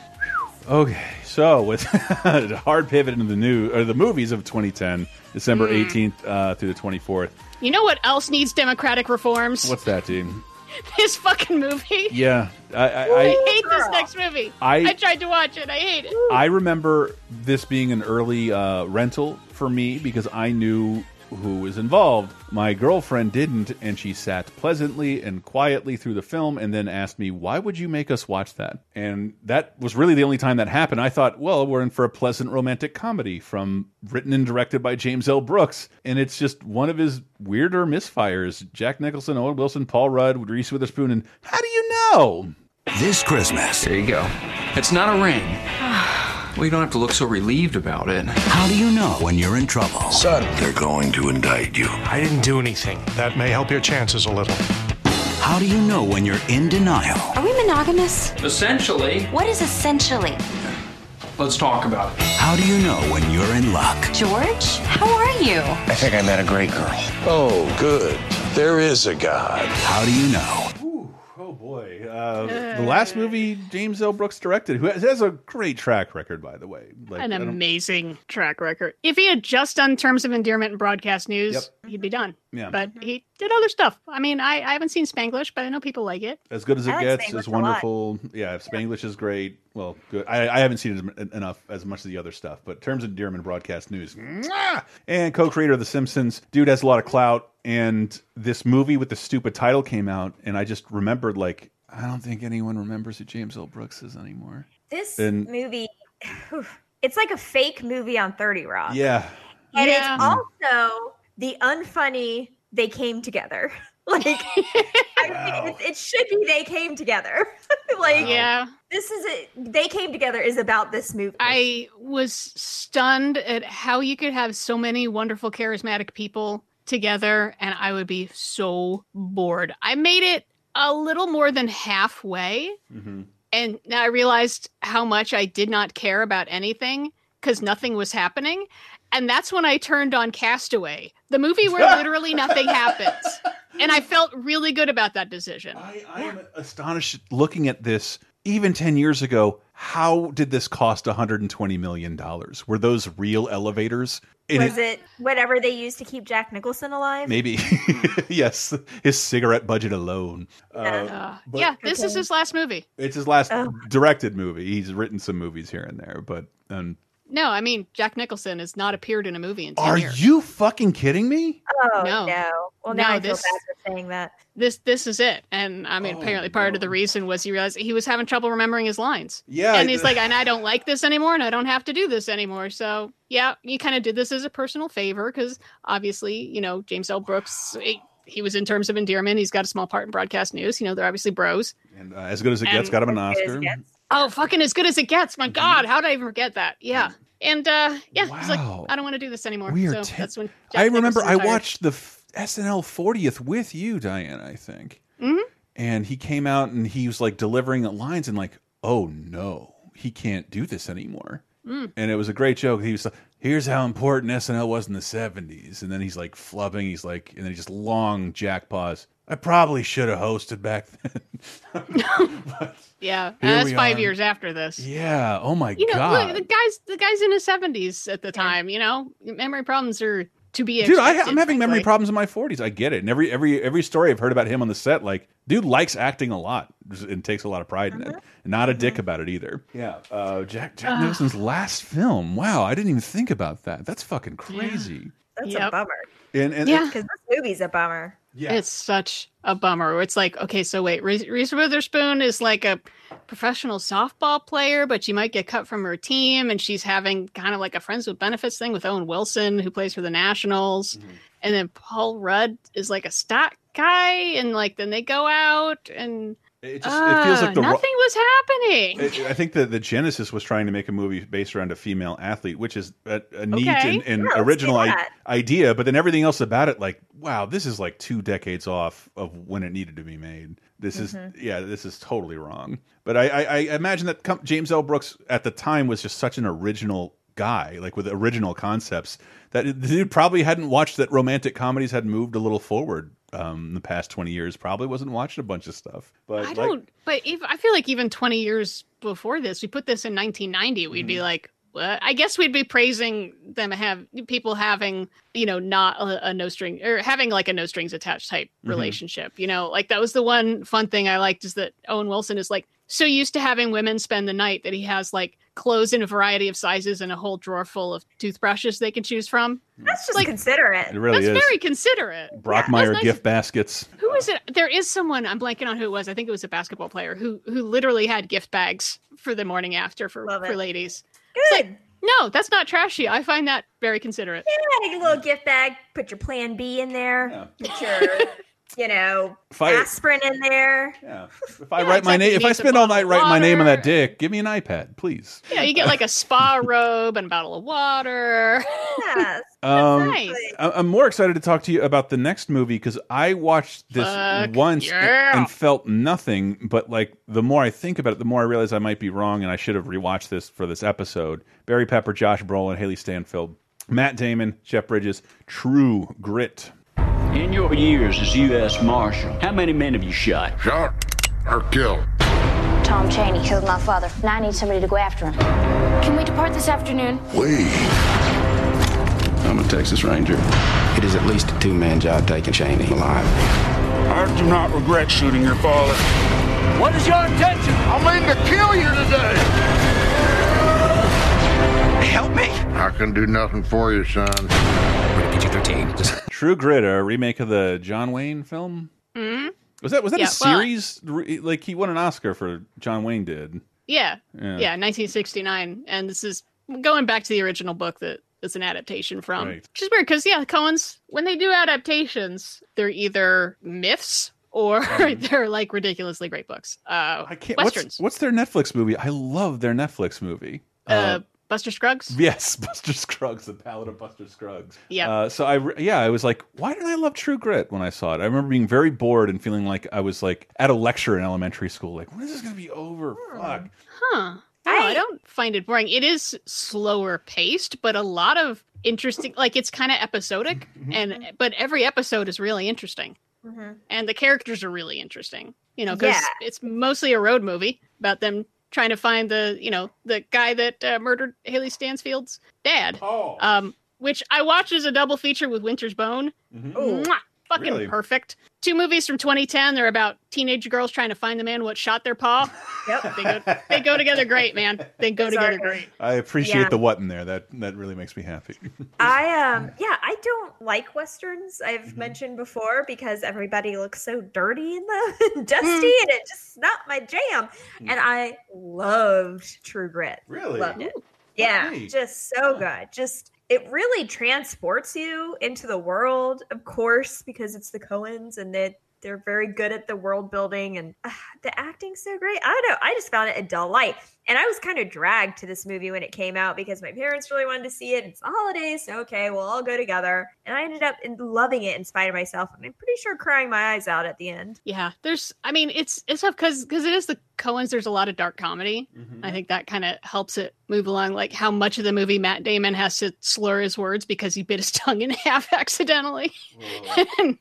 Okay, so with a hard pivot into the new or the movies of 2010, December Mm. 18th uh, through the 24th. You know what else needs democratic reforms? What's that, team? This fucking movie. Yeah, I, I, I I, hate this next movie. I- I tried to watch it. I hate it. I remember this being an early uh, rental for me because I knew who was involved. My girlfriend didn't, and she sat pleasantly and quietly through the film and then asked me, Why would you make us watch that? And that was really the only time that happened. I thought, Well, we're in for a pleasant romantic comedy from written and directed by James L. Brooks. And it's just one of his weirder misfires. Jack Nicholson, Owen Wilson, Paul Rudd, Reese Witherspoon, and how do you know? This Christmas. There you go. It's not a ring. Well, you don't have to look so relieved about it. How do you know when you're in trouble? Son, they're going to indict you. I didn't do anything. That may help your chances a little. How do you know when you're in denial? Are we monogamous? Essentially, What is essentially? let's talk about it. How do you know when you're in luck? George, how are you? I think I met a great girl. Oh, good. There is a God. How do you know? Boy, uh, the last movie James L. Brooks directed, who has, has a great track record, by the way. Like, An amazing track record. If he had just done terms of endearment and broadcast news, he'd be done. Yeah. But he did other stuff. I mean, I, I haven't seen Spanglish, but I know people like it. as good as it like gets, Spanglish is a lot. wonderful. Yeah, Spanglish is great. Well, good. I, I haven't seen it enough as much of the other stuff, but terms of endearment, broadcast news, mwah! and co-creator of The Simpsons, dude has a lot of clout. And this movie with the stupid title came out, and I just remembered like I don't think anyone remembers who James L. Brooks is anymore. This And- movie, it's like a fake movie on 30 Rock. Yeah, And Yeah. it's also the unfunny they came together. like I mean, it, it should be they came together. like Yeah. this is it. They came together is about this movie. I was stunned at how you could have so many wonderful, charismatic people together, and I would be so bored. I made it a little more than halfway, Mm-hmm. and now I realized how much I did not care about anything because nothing was happening. And that's when I turned on Castaway, the movie where literally nothing happens. And I felt really good about that decision. I am astonished looking at this. Even 10 years ago, how did this cost 120 million dollars? Were those real elevators? And was it whatever they used to keep Jack Nicholson alive? Maybe. yes, his cigarette budget alone. Uh, Uh, but yeah, this is his last movie. it's his last Oh. directed movie. He's written some movies here and there, but um, No, I mean Jack Nicholson has not appeared in a movie in ten are years. you fucking kidding me? Oh No. no. Well, No, now I feel this- bad for saying that. This this is it, and I mean apparently part of the reason was he realized he was having trouble remembering his lines. Yeah, and he's like, and I don't like this anymore, and I don't have to do this anymore. So yeah, you kind of did this as a personal favor because obviously, you know, James L. Brooks. He, he was in terms of endearment. He's got a small part in broadcast news. You know, they're obviously bros. And uh, as good as it gets, got him an As good Oscar. Oh, fucking as good as it gets. My God, how did I even forget that? Yeah. And uh yeah, he's like, I don't want to do this anymore. We are so ten- that's when I remember I watched the f- SNL 40th with you, Diane, I think. Mhm. And he came out and he was like delivering the lines and like, oh no, he can't do this anymore. Mm. And it was a great joke. He was like, here's how important SNL was in the 70s. And then he's like flubbing. He's like, and then he just long jack pause. I probably should have hosted back then. Yeah, Here that's five are. years after this. yeah. Oh my You know, God. look, the guy's the guy's in his seventies at the time. You know, memory problems are to be. Dude, I, I'm having memory frankly. problems in my 40s. I get it. And every every every story I've heard about him on the set, like, dude likes acting a lot and takes a lot of pride in it. Not a dick about it either. Yeah. Uh, Jack Jack Ugh. Nicholson's last film. Wow, I didn't even think about that. That's fucking crazy. That's Yep. a bummer. And, and Yeah. Because this movie's a bummer. Yeah. It's such a bummer. It's like, okay, so wait, Reese, Witherspoon is like a professional softball player, but she might get cut from her team, and she's having kind of like a friends with benefits thing with Owen Wilson, who plays for the Nationals, Mm-hmm. and then Paul Rudd is like a stock guy, and like then they go out, and It just it feels like the ro- nothing was happening. I I think that the Genesis was trying to make a movie based around a female athlete, which is a, a neat Okay. and, and Yeah, original I- idea, but then everything else about it, like, wow, this is like two decades off of when it needed to be made. This Mm-hmm. is, yeah, this is totally wrong. But I, I, I imagine that com James L. Brooks at the time was just such an original guy, like with original concepts, that the dude probably hadn't watched that romantic comedies had moved a little forward um, in the past 20 years. Probably wasn't watching a bunch of stuff. But I like- don't, but if, I feel like even 20 years before this, we put this in 1990, we'd Mm-hmm. be like, what? I guess we'd be praising them have people having, you know, not a, a no string or having like a no strings attached type Mhm. relationship. You know, like that was the one fun thing I liked is that Owen Wilson is like so used to having women spend the night that he has like clothes in a variety of sizes and a whole drawer full of toothbrushes they can choose from. Hmm. That's just considerate. It really That's is. very considerate. Brockmeyer That's nice. gift baskets. Who is it? There is someone I'm blanking on who it was. I think it was a basketball player who who literally had gift bags for the morning after for for ladies. Good. No, that's not trashy. I find that very considerate. Yeah, a little gift bag. Put your Plan B in there. Put your, you know, If I- aspirin in there. Yeah. If I Yeah, write my name, if I spend all night writing my name on that dick, give me an iPad, please. Yeah, you get like a spa robe and a bottle of water. Yes. Um, nice. I- I'm more excited to talk to you about the next movie because I watched this Fuck once and- yeah. and felt nothing. But like the more I think about it, the more I realize I might be wrong, and I should have rewatched this for this episode. Barry Pepper, Josh Brolin, Hailee Steinfeld, Matt Damon, Jeff Bridges, True Grit. In your years as U.S. Marshal, how many men have you shot? Shot or killed? Tom Chaney killed my father. Now I need somebody to go after him. Can we depart this afternoon? We. I'm a Texas Ranger. It is at least a two-man job taking Chaney alive. I do not regret shooting your father. What is your intention? I mean to kill you today. Help me. I can do nothing for you, son. PG-13. True Grit, a remake of the John Wayne film. hmm Was that was that Yeah, a series? Re- like he won an Oscar for John Wayne did. Yeah. Yeah. yeah. 1969. And this is going back to the original book that it's an adaptation from. Right. Which is weird because yeah, the Coens when they do adaptations, they're either myths or they're like ridiculously great books. Uh, I can't. westerns. What's, what's their Netflix movie? I love their Netflix movie. uh, Buster Scruggs. Yes, Buster Scruggs, the Ballad of Buster Scruggs. Yeah. Uh, so I, yeah, I was like, why didn't I love True Grit when I saw it? I remember being very bored and feeling like I was like at a lecture in elementary school. Like, when is this going to be over? Fuck. Huh. No, I, don't find it boring. It is slower paced, but a lot of interesting. Like it's kind of episodic, and but every episode is really interesting, and the characters are really interesting. You know, because Yeah. it's mostly a road movie about them trying to find the you know the guy that uh, murdered Hailee Steinfeld's dad. Oh. Um, which I watched as a double feature with Winter's Bone. Mwah! Fucking Really? perfect. Two movies from 2010. They're about teenage girls trying to find the man what shot their paw. Yep. They go, they go together great, man. They go Those are together great. I appreciate Yeah. the what in there. That that really makes me happy. I um yeah, I don't like westerns. I've mm-hmm. mentioned before because everybody looks so dirty in them and hmm. dusty, and it just not my jam. Hmm. And I loved True Grit. Really? loved it. Yeah, Hey. just so good. Just it really transports you into the world, of course, because it's the Coens and they they're very good at the world building and uh, the acting's so great. I don't know. I just found it a delight. And I was kind of dragged to this movie when it came out because my parents really wanted to see it. It's the holidays, so okay, we'll all go together. And I ended up in loving it in spite of myself. And I'm pretty sure crying my eyes out at the end. Yeah, there's. I mean, it's it's tough because because it is the Coens. There's a lot of dark comedy. I think that kind of helps it move along. Like how much of the movie Matt Damon has to slur his words because he bit his tongue in half accidentally. and,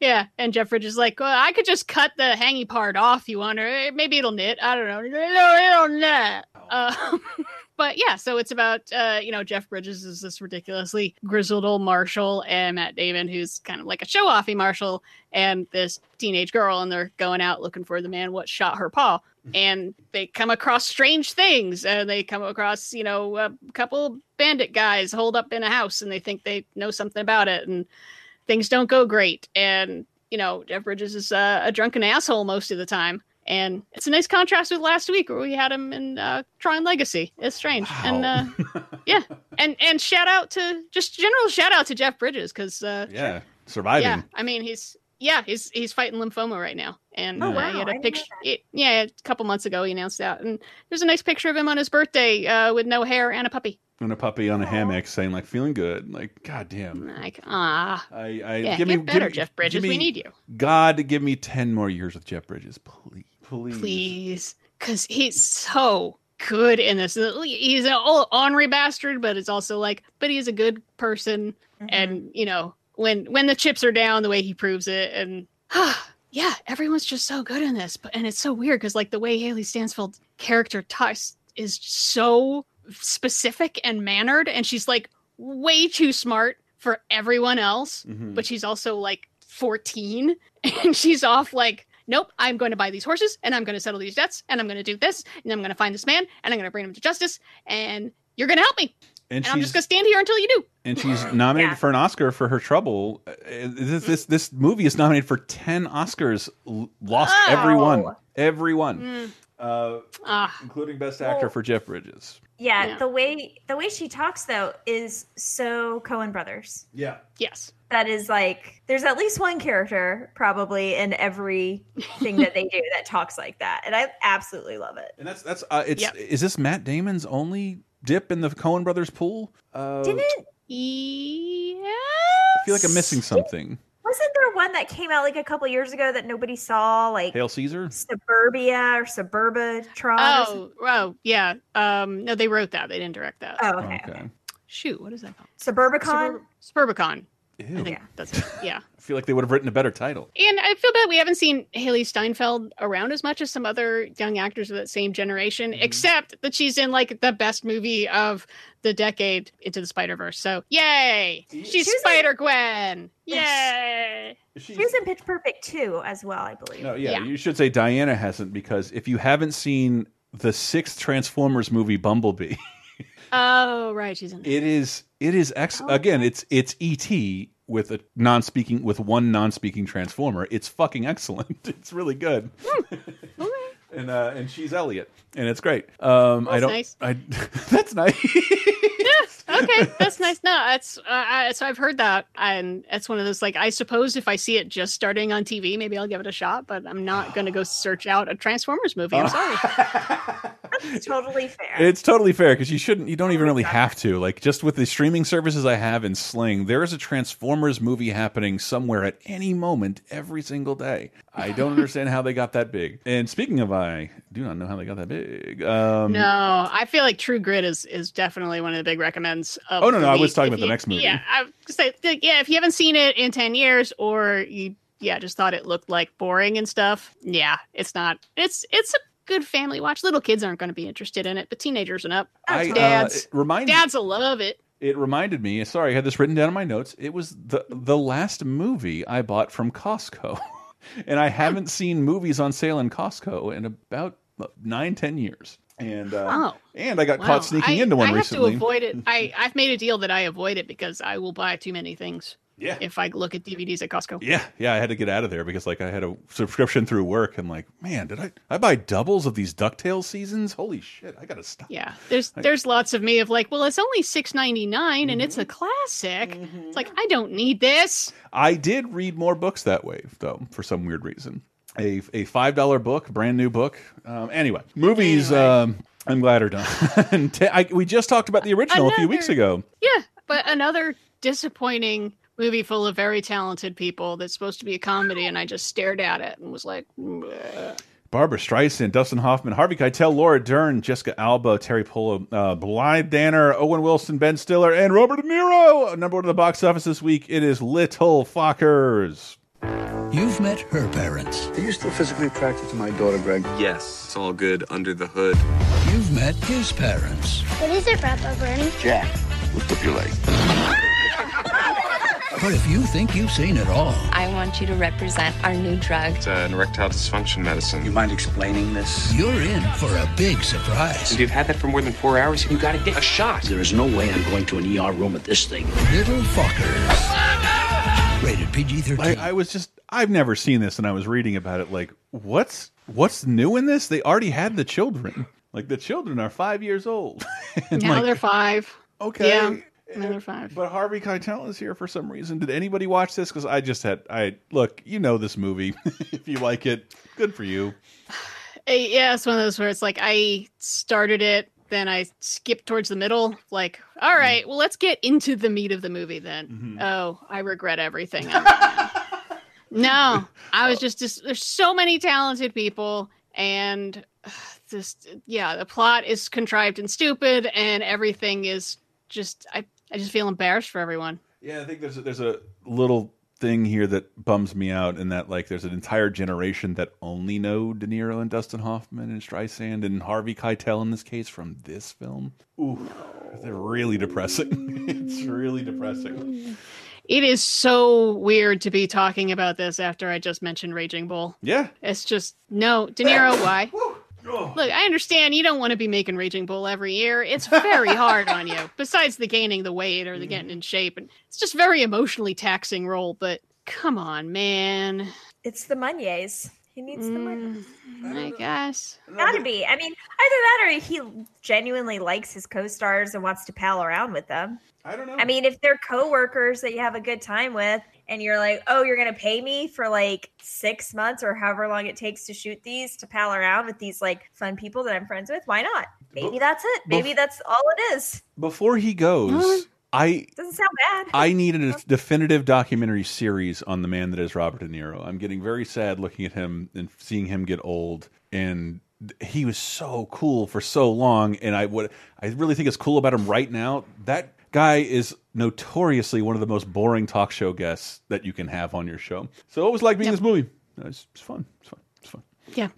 yeah, and Jeff Bridges is like, well, I could just cut the hangy part off. You want, or eh, maybe it'll knit. I don't know. No, it'll knit. Um, but yeah, so it's about uh, you know Jeff Bridges is this ridiculously grizzled old marshal, and Matt Damon, who's kind of like a show-offy marshal, and this teenage girl, and they're going out looking for the man what shot her paw, and they come across strange things, and they come across you know a couple bandit guys holed up in a house, and they think they know something about it, and things don't go great, and you know Jeff Bridges is uh, a drunken asshole most of the time. And it's a nice contrast with last week where we had him in uh, Tron Legacy. It's strange, and uh, yeah, and and shout out to just general shout out to Jeff Bridges because uh, yeah, surviving. yeah, I mean he's yeah he's he's fighting lymphoma right now, and Oh, uh, wow, he had I a picture. it- yeah, a couple months ago he announced that, and there's a nice picture of him on his birthday uh, with no hair and a puppy. And a puppy on a hammock saying like feeling good. Like, god damn. Like ah, I, I yeah, give get me better, give, Jeff Bridges. give me- we need you, God, give me ten more years with Jeff Bridges, please, please. please, because he's so good in this. He's an old ornery bastard, but it's also like, but he's a good person, and you know when when the chips are down, the way he proves it, and yeah, everyone's just so good in this. But and it's so weird because like the way Hailee Steinfeld's character talks is so specific and mannered, and she's like way too smart for everyone else, Mhm. but she's also like 14 and she's off like nope i'm going to buy these horses and i'm going to settle these debts and i'm going to do this and i'm going to find this man and i'm going to bring him to justice and you're going to help me And and i'm just going to stand here until you do and she's nominated for an Oscar for her trouble. Uh, This this, this movie is nominated for ten Oscars, lost every one, Wow. every one, Mm. uh, Ah. including Best Actor Well- for Jeff Bridges. Yeah, Yeah. the way the way she talks though is so Coen Brothers. Yeah, yes That is like there's at least one character probably in every thing that they do that talks like that, and I absolutely love it. and that's that's uh, it's Yep. is this Matt Damon's only dip in the Coen Brothers pool? Uh, Didn't yeah I feel like I'm missing something. wasn't there one that came out like a couple years ago that nobody saw, like Hail Caesar. Suburbia or Suburbatron? or oh oh yeah um no they wrote that they didn't direct that Oh, okay. Okay. shoot what is that called Suburbicon. Suburb- suburbicon Ew. i think that's it yeah I feel like they would have written a better title. And I feel bad we haven't seen Hailee Steinfeld around as much as some other young actors of that same generation, Mm-hmm. except that she's in like the best movie of the decade, Into the Spider Verse. So yay, she's She was in- Spider Gwen. Yay! She was in Pitch Perfect too, as well, I believe. No, yeah, Yeah. you should say Diana hasn't because if you haven't seen the sixth Transformers movie, Bumblebee, Oh right, she's in. it is it is ex again. It's it's ET with a non-speaking with one non-speaking Transformer. It's fucking excellent. It's really good. Okay. and uh, and she's Elliot, and it's great. Um, I That's don't. nice. I that's nice. Yeah, okay, that's nice. No, that's uh, I, so I've heard that, and it's one of those like I suppose if I see it just starting on TV, maybe I'll give it a shot. But I'm not going to go search out a Transformers movie. I'm sorry. That's totally fair. It's totally fair because you shouldn't. You don't even really have to. Like just with the streaming services I have in Sling, there is a Transformers movie happening somewhere at any moment every single day. I don't understand how they got that big. And speaking of, I do not know how they got that big. Um, no, I feel like True Grit is is definitely one of the big recommends. Of Oh, no, no, the I was talking If about the next movie. Yeah, I was gonna say like, yeah. If you haven't seen it in ten years, or you yeah just thought it looked like boring and stuff, yeah, it's not. It's it's a good family watch. Little kids aren't going to be interested in it, but teenagers and up, I, uh, dads, it reminds- dads will love it. It reminded me. Sorry, I had this written down in my notes. It was the the last movie I bought from Costco, and I haven't seen movies on sale in Costco in about nine, ten years. And uh, Oh. and I got Wow. caught sneaking I- into one I have recently. to avoid it. I I've made a deal that I avoid it because I will buy too many things. Yeah. If I look at DVDs at Costco. Yeah, yeah, I had to get out of there because like I had a subscription through work, and like, man, did I I buy doubles of these Ducktales seasons? Holy shit, I gotta stop. Yeah, there's there's lots of me of like, well, it's only six ninety nine and Mm-hmm. it's a classic. It's like I don't need this. I did read more books that way, though, for some weird reason. A a five dollar book, brand new book. Um, anyway, movies. Um, I'm glad are done. And te- I, we just talked about the original a few weeks ago. Yeah, but another disappointing movie full of very talented people that's supposed to be a comedy, and I just stared at it and was like, "Bleh." Barbra Streisand, Dustin Hoffman, Harvey Keitel, Laura Dern, Jessica Alba, Teri Polo, uh, Blythe Danner, Owen Wilson, Ben Stiller, and Robert De Niro. Number one at the box office this week. It is Little Fockers. You've met her parents. Are you still physically attracted to my daughter, Greg? Yes, it's all good under the hood. You've met his parents. What is it, Papa Bernie? Jack, lift up your leg. But if you think you've seen it all, I want you to represent our new drug. It's an erectile dysfunction medicine. You mind explaining this? you're in for a big surprise. If you've had that for more than four hours, you gotta get a shot. There is no way I'm going to an ER room with this thing. Little Fuckers. Rated PG 13. I, I was just I've never seen this and I was reading about it like what's what's new in this? They already had the children. Like the children are five years old. And, now like, they're five. Okay. Yeah, now they're five. But Harvey Keitel is here for some reason. Did anybody watch this? Because I just had I look, you know this movie. if you like it, good for you. Yeah, it's one of those where it's like I started it, then I skipped towards the middle. Like, all right, Mm-hmm. well, let's get into the meat of the movie then. Oh, I regret everything. No, I was just, just there's so many talented people, and just yeah, the plot is contrived and stupid, and everything is just I I just feel embarrassed for everyone. Yeah, I think there's a, there's a little thing here that bums me out in that like there's an entire generation that only know De Niro and Dustin Hoffman and Streisand and Harvey Keitel in this case from this film. Ooh, they're really depressing. it's really depressing. It is so weird to be talking about this after I just mentioned Raging Bull. Yeah. It's just no, De Niro. Why? Look, I understand you don't want to be making Raging Bull every year. It's very hard on you. Besides the gaining the weight or the getting in mm-hmm. shape, and it's just very emotionally taxing role. But come on, man. It's the Meuniers. He needs the money. Mm, I guess. Gotta be. I mean, either that or he genuinely likes his co-stars and wants to pal around with them. I don't know. I mean, if they're coworkers that you have a good time with, and you're like, "Oh, you're gonna pay me for like six months or however long it takes to shoot these to pal around with these like fun people that I'm friends with," why not? Maybe that's it. Maybe that's all it is. Before he goes, I Doesn't sound bad. I need a definitive documentary series on the man that is Robert De Niro. I'm getting very sad looking at him and seeing him get old. And he was so cool for so long. And I what I really think is cool about him right now. That guy is notoriously one of the most boring talk show guests that you can have on your show. So it was like being in this movie. It's, it's fun. It's fun. It's fun. Yeah.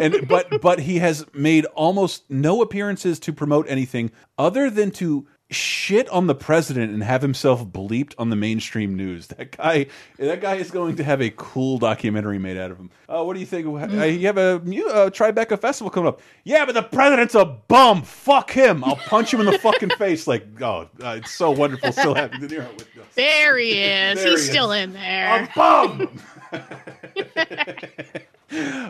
and but but he has made almost no appearances to promote anything other than to shit on the president and have himself bleeped on the mainstream news. That guy, that guy is going to have a cool documentary made out of him. Uh, what do you think? Uh, You have a mu- uh, Tribeca festival coming up. Yeah, but the president's a bum. Fuck him. I'll punch him in the fucking face. Like, oh, uh, it's so wonderful still having De Niro with us. There he is. There He's he still in there. A bum.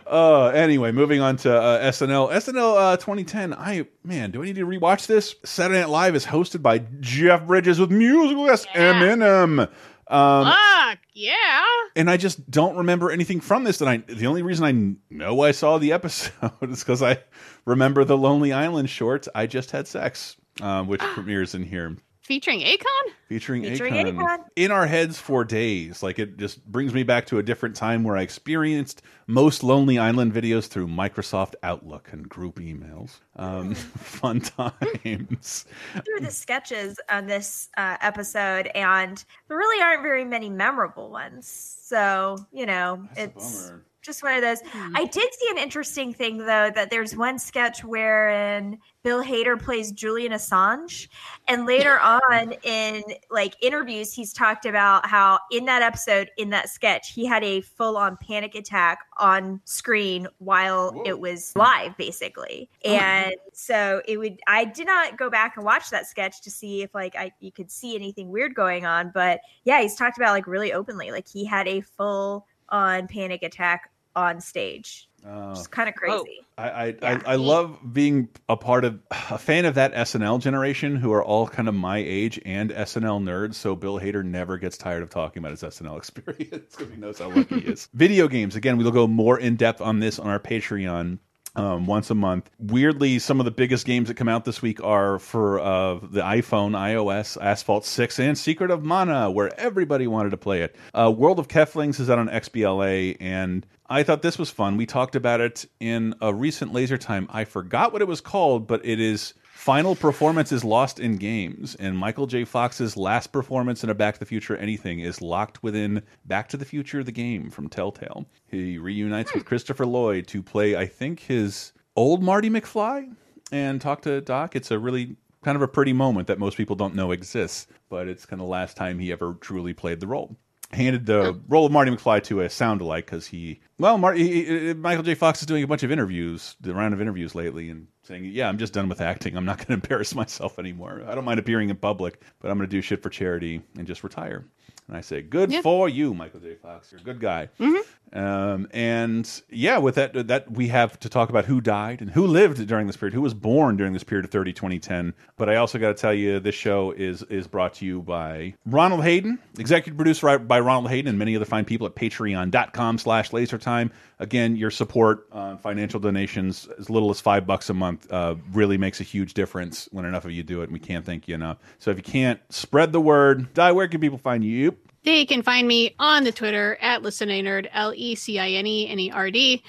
Uh, anyway, moving on to uh, SNL. SNL uh, 2010. I man, do I need to rewatch this? Saturday Night Live is hosted by Jeff Bridges with musical guest Eminem. Um, Fuck yeah. and I just don't remember anything from this. And I, the only reason I know I saw the episode is because I remember the Lonely Island shorts. I just had sex, um, which premieres in here. Featuring Akon? Featuring, Featuring Akon. Akon. in our heads for days. Like it just brings me back to a different time where I experienced most Lonely Island videos through Microsoft Outlook and group emails. Um, fun times. through the sketches on this uh, episode, and there really aren't very many memorable ones. So you know, it's just one of those. I did see an interesting thing though that there's one sketch wherein Bill Hader plays Julian Assange, and later on in like interviews, he's talked about how in that episode, in that sketch, he had a full on panic attack on screen while it was live, basically. And so it would. I did not go back and watch that sketch to see if like I you could see anything weird going on, but yeah, he's talked about like really openly, like he had a full on panic attack on stage. Ah. Oh. It's kind of crazy. I I, I, I love being a part of a fan of that SNL generation who are all kind of my age and SNL nerds. So Bill Hader never gets tired of talking about his SNL experience because he knows how lucky he is. Video games again. We'll go more in depth on this on our Patreon. Um, once a month. Weirdly, some of the biggest games that come out this week are for uh, the iPhone, iOS, Asphalt 6, and Secret of Mana, where everybody wanted to play it. Uh, World of Keflings is out on XBLA, and I thought this was fun. We talked about it in a recent Laser Time. I forgot what it was called, but it is Final performance is Lost in Games. And Michael J. Fox's last performance in a Back to the Future anything is locked within Back to the Future, the game from Telltale. He reunites with hmm. Christopher Lloyd to play, I think, his old Marty McFly and talk to Doc. It's a really kind of a pretty moment that most people don't know exists, but it's kind of the last time he ever truly played the role handed the role of Marty McFly to a sound alike because he, well, Marty, he, he- Michael J. Fox is doing a bunch of interviews, the round of interviews lately, and saying, "Yeah, I'm just done with acting. I'm not going to embarrass myself anymore. I don't mind appearing in public, but I'm going to do shit for charity and just retire." And I say, "Good for you, Michael J. Fox. You're a good guy." Mm-hmm. Um, and yeah, with that, that we have to talk about who died and who lived during this period, who was born during this period of 30, 2010. But I also got to tell you, this show is is brought to you by Ronald Hayden, executive produced right by Ronald Hayden and many other fine people at patreon.com slash lasertime. Again, your support, uh, financial donations, as little as five bucks a month, uh, really makes a huge difference when enough of you do it. And we can't thank you enough. So if you can't spread the word, die, where can people find you? They can find me on the Twitter at Listen A Nerd, L E C I N E N E R D,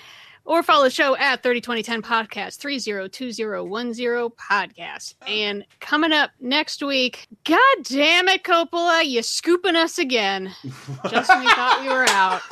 or follow the show at 302010 Podcast, 302010 Podcast. And coming up next week, God damn it, Coppola, you scooping us again. Just when we thought we were out.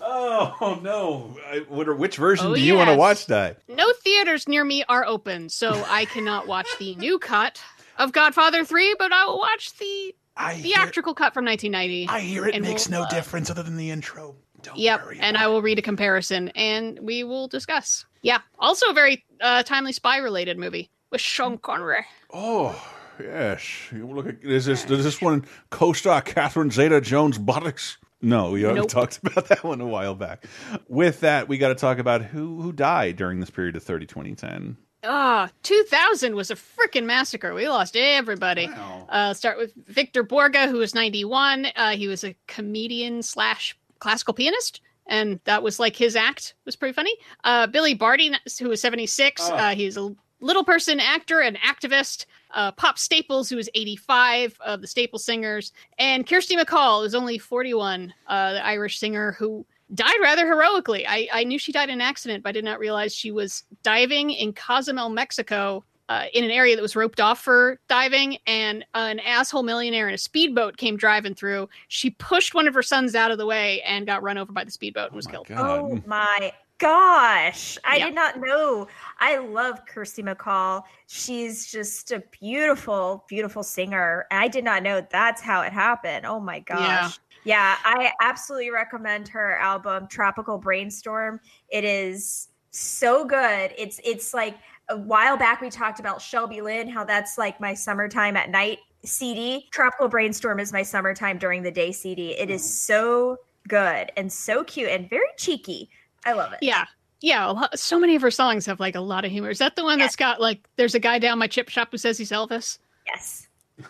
Oh no! I, what, which version Oh, do you want to watch, that? No theaters near me are open, so I cannot watch the new cut of Godfather 3, but I will watch the theatrical cut from 1990. I hear it and makes we'll, no uh, difference other than the intro. Don't worry yep, and I will read a comparison and we will discuss. Yeah, also a very uh, timely spy related movie with Sean Connery. Oh yes. You Look at is this does this one co-star Catherine Zeta Jones buttocks? No, we already Nope. talked about that one a while back. With that, we got to talk about who who died during this period of 30 2010. Ah, 2000 was a freaking massacre. We lost everybody. Uh, start with Victor Borge, who was 91. Uh, he was a comedian slash classical pianist, and that was like his act was pretty funny. Uh, Billy Barty, who was 76. Oh. Uh, he's a little person actor and activist. Uh, Pop Staples, who was 85 of the Staple Singers, and Kirsty MacColl, who's only 41, uh, the Irish singer who died rather heroically. I, I knew she died in an accident, but I did not realize she was diving in Cozumel, Mexico, uh, in an area that was roped off for diving, and an asshole millionaire in a speedboat came driving through. She pushed one of her sons out of the way and got run over by the speedboat and was killed. Oh my gosh. I did not know. I love Kirsty MacColl. She's just a beautiful, beautiful singer. And I did not know that's how it happened. Oh my gosh. Yeah, I absolutely recommend her album Tropical Brainstorm. It is so good. It's it's like a while back we talked about Shelby Lynne, how that's like my summertime at night CD. Tropical Brainstorm is my summertime during the day CD. It is mm-hmm. so good and so cute and very cheeky. I love it. Yeah. Yeah, lot, so many of her songs have like a lot of humor. Is that the one that's got like there's a guy down my chip shop who says he's Elvis? Yes.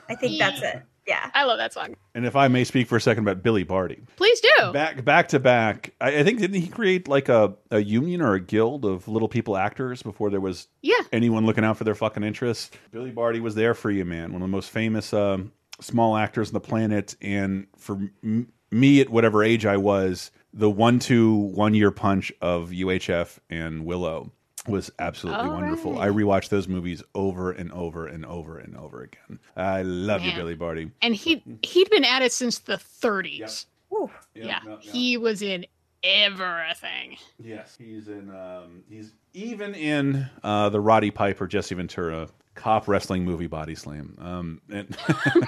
I think that's it. Yeah. I love that song. And if I may speak for a second about Billy Barty, Please do. back back to back, I, I think didn't he create like a, a union or a guild of little people actors before there was Yeah. anyone looking out for their fucking interests? Billy Barty was there for you, man. One of the most famous um, small actors on the planet, and for m me at whatever age I was, the one-two one-year punch of UHF and Willow was absolutely All wonderful. right. I rewatched those movies over and over and over and over again. I love you, Billy Barty. And he he'd been at it since the 30s. Ooh. Yeah. He was in everything. Yes, he's in. Um, he's even in uh, the Roddy Piper Jesse Ventura cop wrestling movie Body Slam. Um, and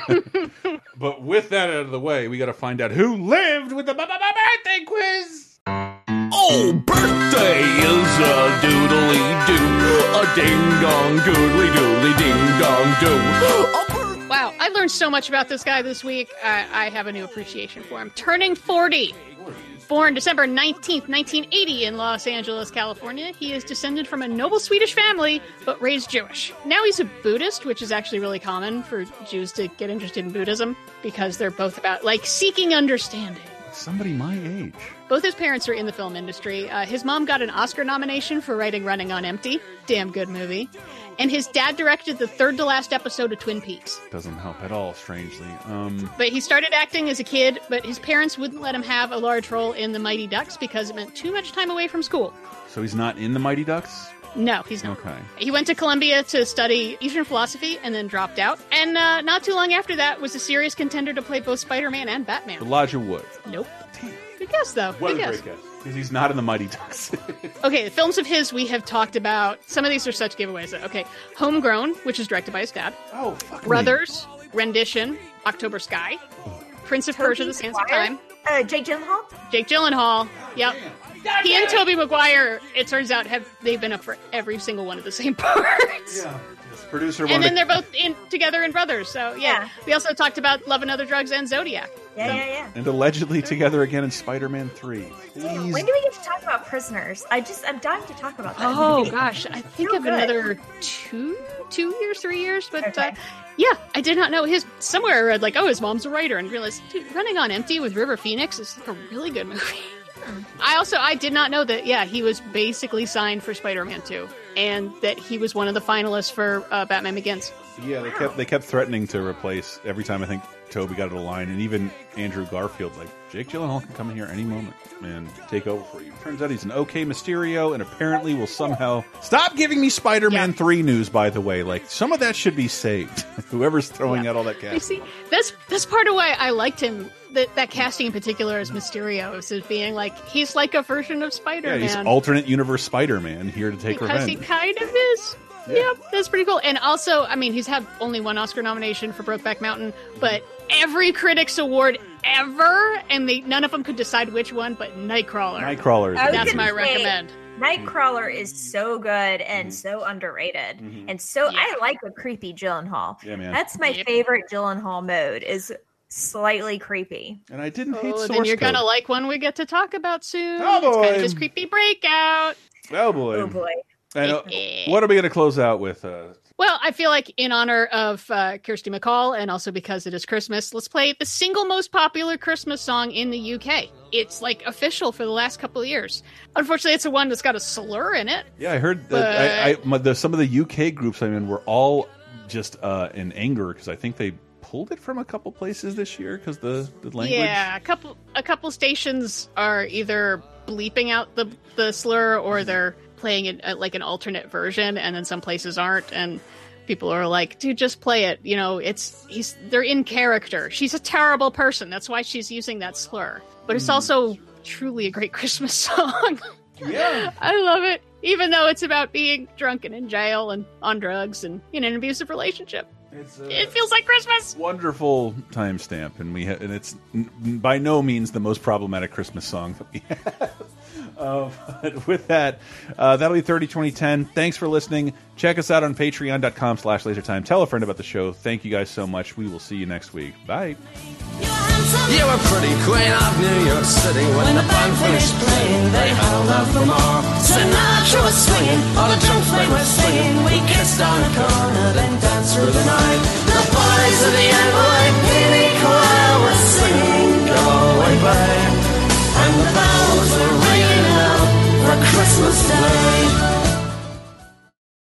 but with that out of the way, we got to find out who lived with the birthday quiz. Oh, birthday is a doodly doo, a ding dong doodly doodly ding dong doo. Wow, I learned so much about this guy this week. I, I have a new appreciation for him. Turning 40. Born December 19th, 1980, in Los Angeles, California, he is descended from a noble Swedish family, but raised Jewish. Now he's a Buddhist, which is actually really common for Jews to get interested in Buddhism because they're both about, like, seeking understanding. Somebody my age. Both his parents are in the film industry. Uh, his mom got an Oscar nomination for writing Running on Empty. Damn good movie. And his dad directed the third to last episode of Twin Peaks. Doesn't help at all, strangely. Um, But he started acting as a kid, but his parents wouldn't let him have a large role in The Mighty Ducks because it meant too much time away from school. so he's not in the Mighty Ducks. No, he's not. Okay. He went to Columbia to study Eastern philosophy and then dropped out. And uh, not too long after that was a serious contender to play both Spider-Man and Batman. Elijah Wood. Nope. Good guess, though. What Good a guess. great guess. Because he's not in the Mighty Ducks. Okay, the films of his we have talked about. Some of these are such giveaways. Okay, Homegrown, which is directed by his dad. Oh, fuck me. Brothers, Rendition, October Sky, Prince of Persia: The Sands of Time, Uh, Jake Gyllenhaal. Jake Gyllenhaal. Yep. He and Tobey Maguire, it turns out, have they've been up for every single one of the same parts. Yeah. Producer And then they're both in together in Brothers. So yeah. We also talked about Love and Other Drugs and Zodiac. Yeah, So- yeah, yeah. and allegedly together again in Spider-Man Three. Please. When do we get to talk about prisoners? I just I'm dying to talk about that. Oh gosh, I think So of good. another two, two years, three years. But uh, yeah, I did not know his. Somewhere I read like, oh, his mom's a writer, and realized, dude, Running on Empty with River Phoenix is like a really good movie. I also I did not know that. Yeah, he was basically signed for Spider-Man 2, and that he was one of the finalists for uh, Batman Begins. Yeah, they kept they kept threatening to replace every time I think Tobey got the line, and even Andrew Garfield, like Jake Gyllenhaal can come in here any moment and take over for you. Turns out he's an okay Mysterio, and apparently will somehow stop giving me Spider-Man three news. By the way, like some of that should be saved. Whoever's throwing out all that You cash. see, that's that's part of why I liked him. That that casting in particular as Mysterio is as being like he's like a version of Spider-Man. he's alternate universe Spider-Man here to take because he revenge. kind of is. Yep, that's pretty cool. And also, I mean, he's had only one Oscar nomination for Brokeback Mountain, but every critics award ever, and they none of them could decide which one. But Nightcrawler, Nightcrawler is that's my say, recommend. Nightcrawler is so good Mm-hmm. and so underrated, and so I like a creepy Gyllenhaal. Yeah, man. That's my favorite Gyllenhaal mode. Is slightly creepy. And I didn't hate Oh, source then you're code. gonna like one we get to talk about soon. Oh, it's kind boy. of his creepy breakout. Oh boy. Oh boy. And, uh, what are we going to close out with? Uh, Well, I feel like in honor of uh, Kirsty MacColl and also because it is Christmas, let's play the single most popular Christmas song in the UK. It's like official for the last couple of years. Unfortunately, it's a one that's got a slur in it. yeah, I heard that I, I, my, the, some of the UK groups I'm in were all just uh, in anger because I think they pulled it from a couple places this year because the, the language. Yeah, a couple a couple stations are either bleeping out the the slur or they're playing it at like an alternate version, and then some places aren't, and people are like, "Dude, just play it." You know, it's he's they're in character. She's a terrible person. That's why she's using that slur. But it's hmm. also truly a great Christmas song. Yeah, I love it. Even though it's about being drunk and in jail and on drugs and in an abusive relationship. It's, it feels like Christmas. Wonderful timestamp, and we ha- and it's n- by no means the most problematic Christmas song that we have. Uh, but with that, uh, that'll be 30 2010. Thanks for listening. Check us out on patreon.com slash lasertime. Tell a friend about the show. Thank you guys so much. We will see you next week. Bye. You were pretty queen of New York City. When the band finished playing, they held out for more. Sinatra was swinging, all the drunks they were singing. We kissed on a corner, then danced through the night. The boys of the NYPD choir were singing Go Away Babe. And the bells for Christmas Day.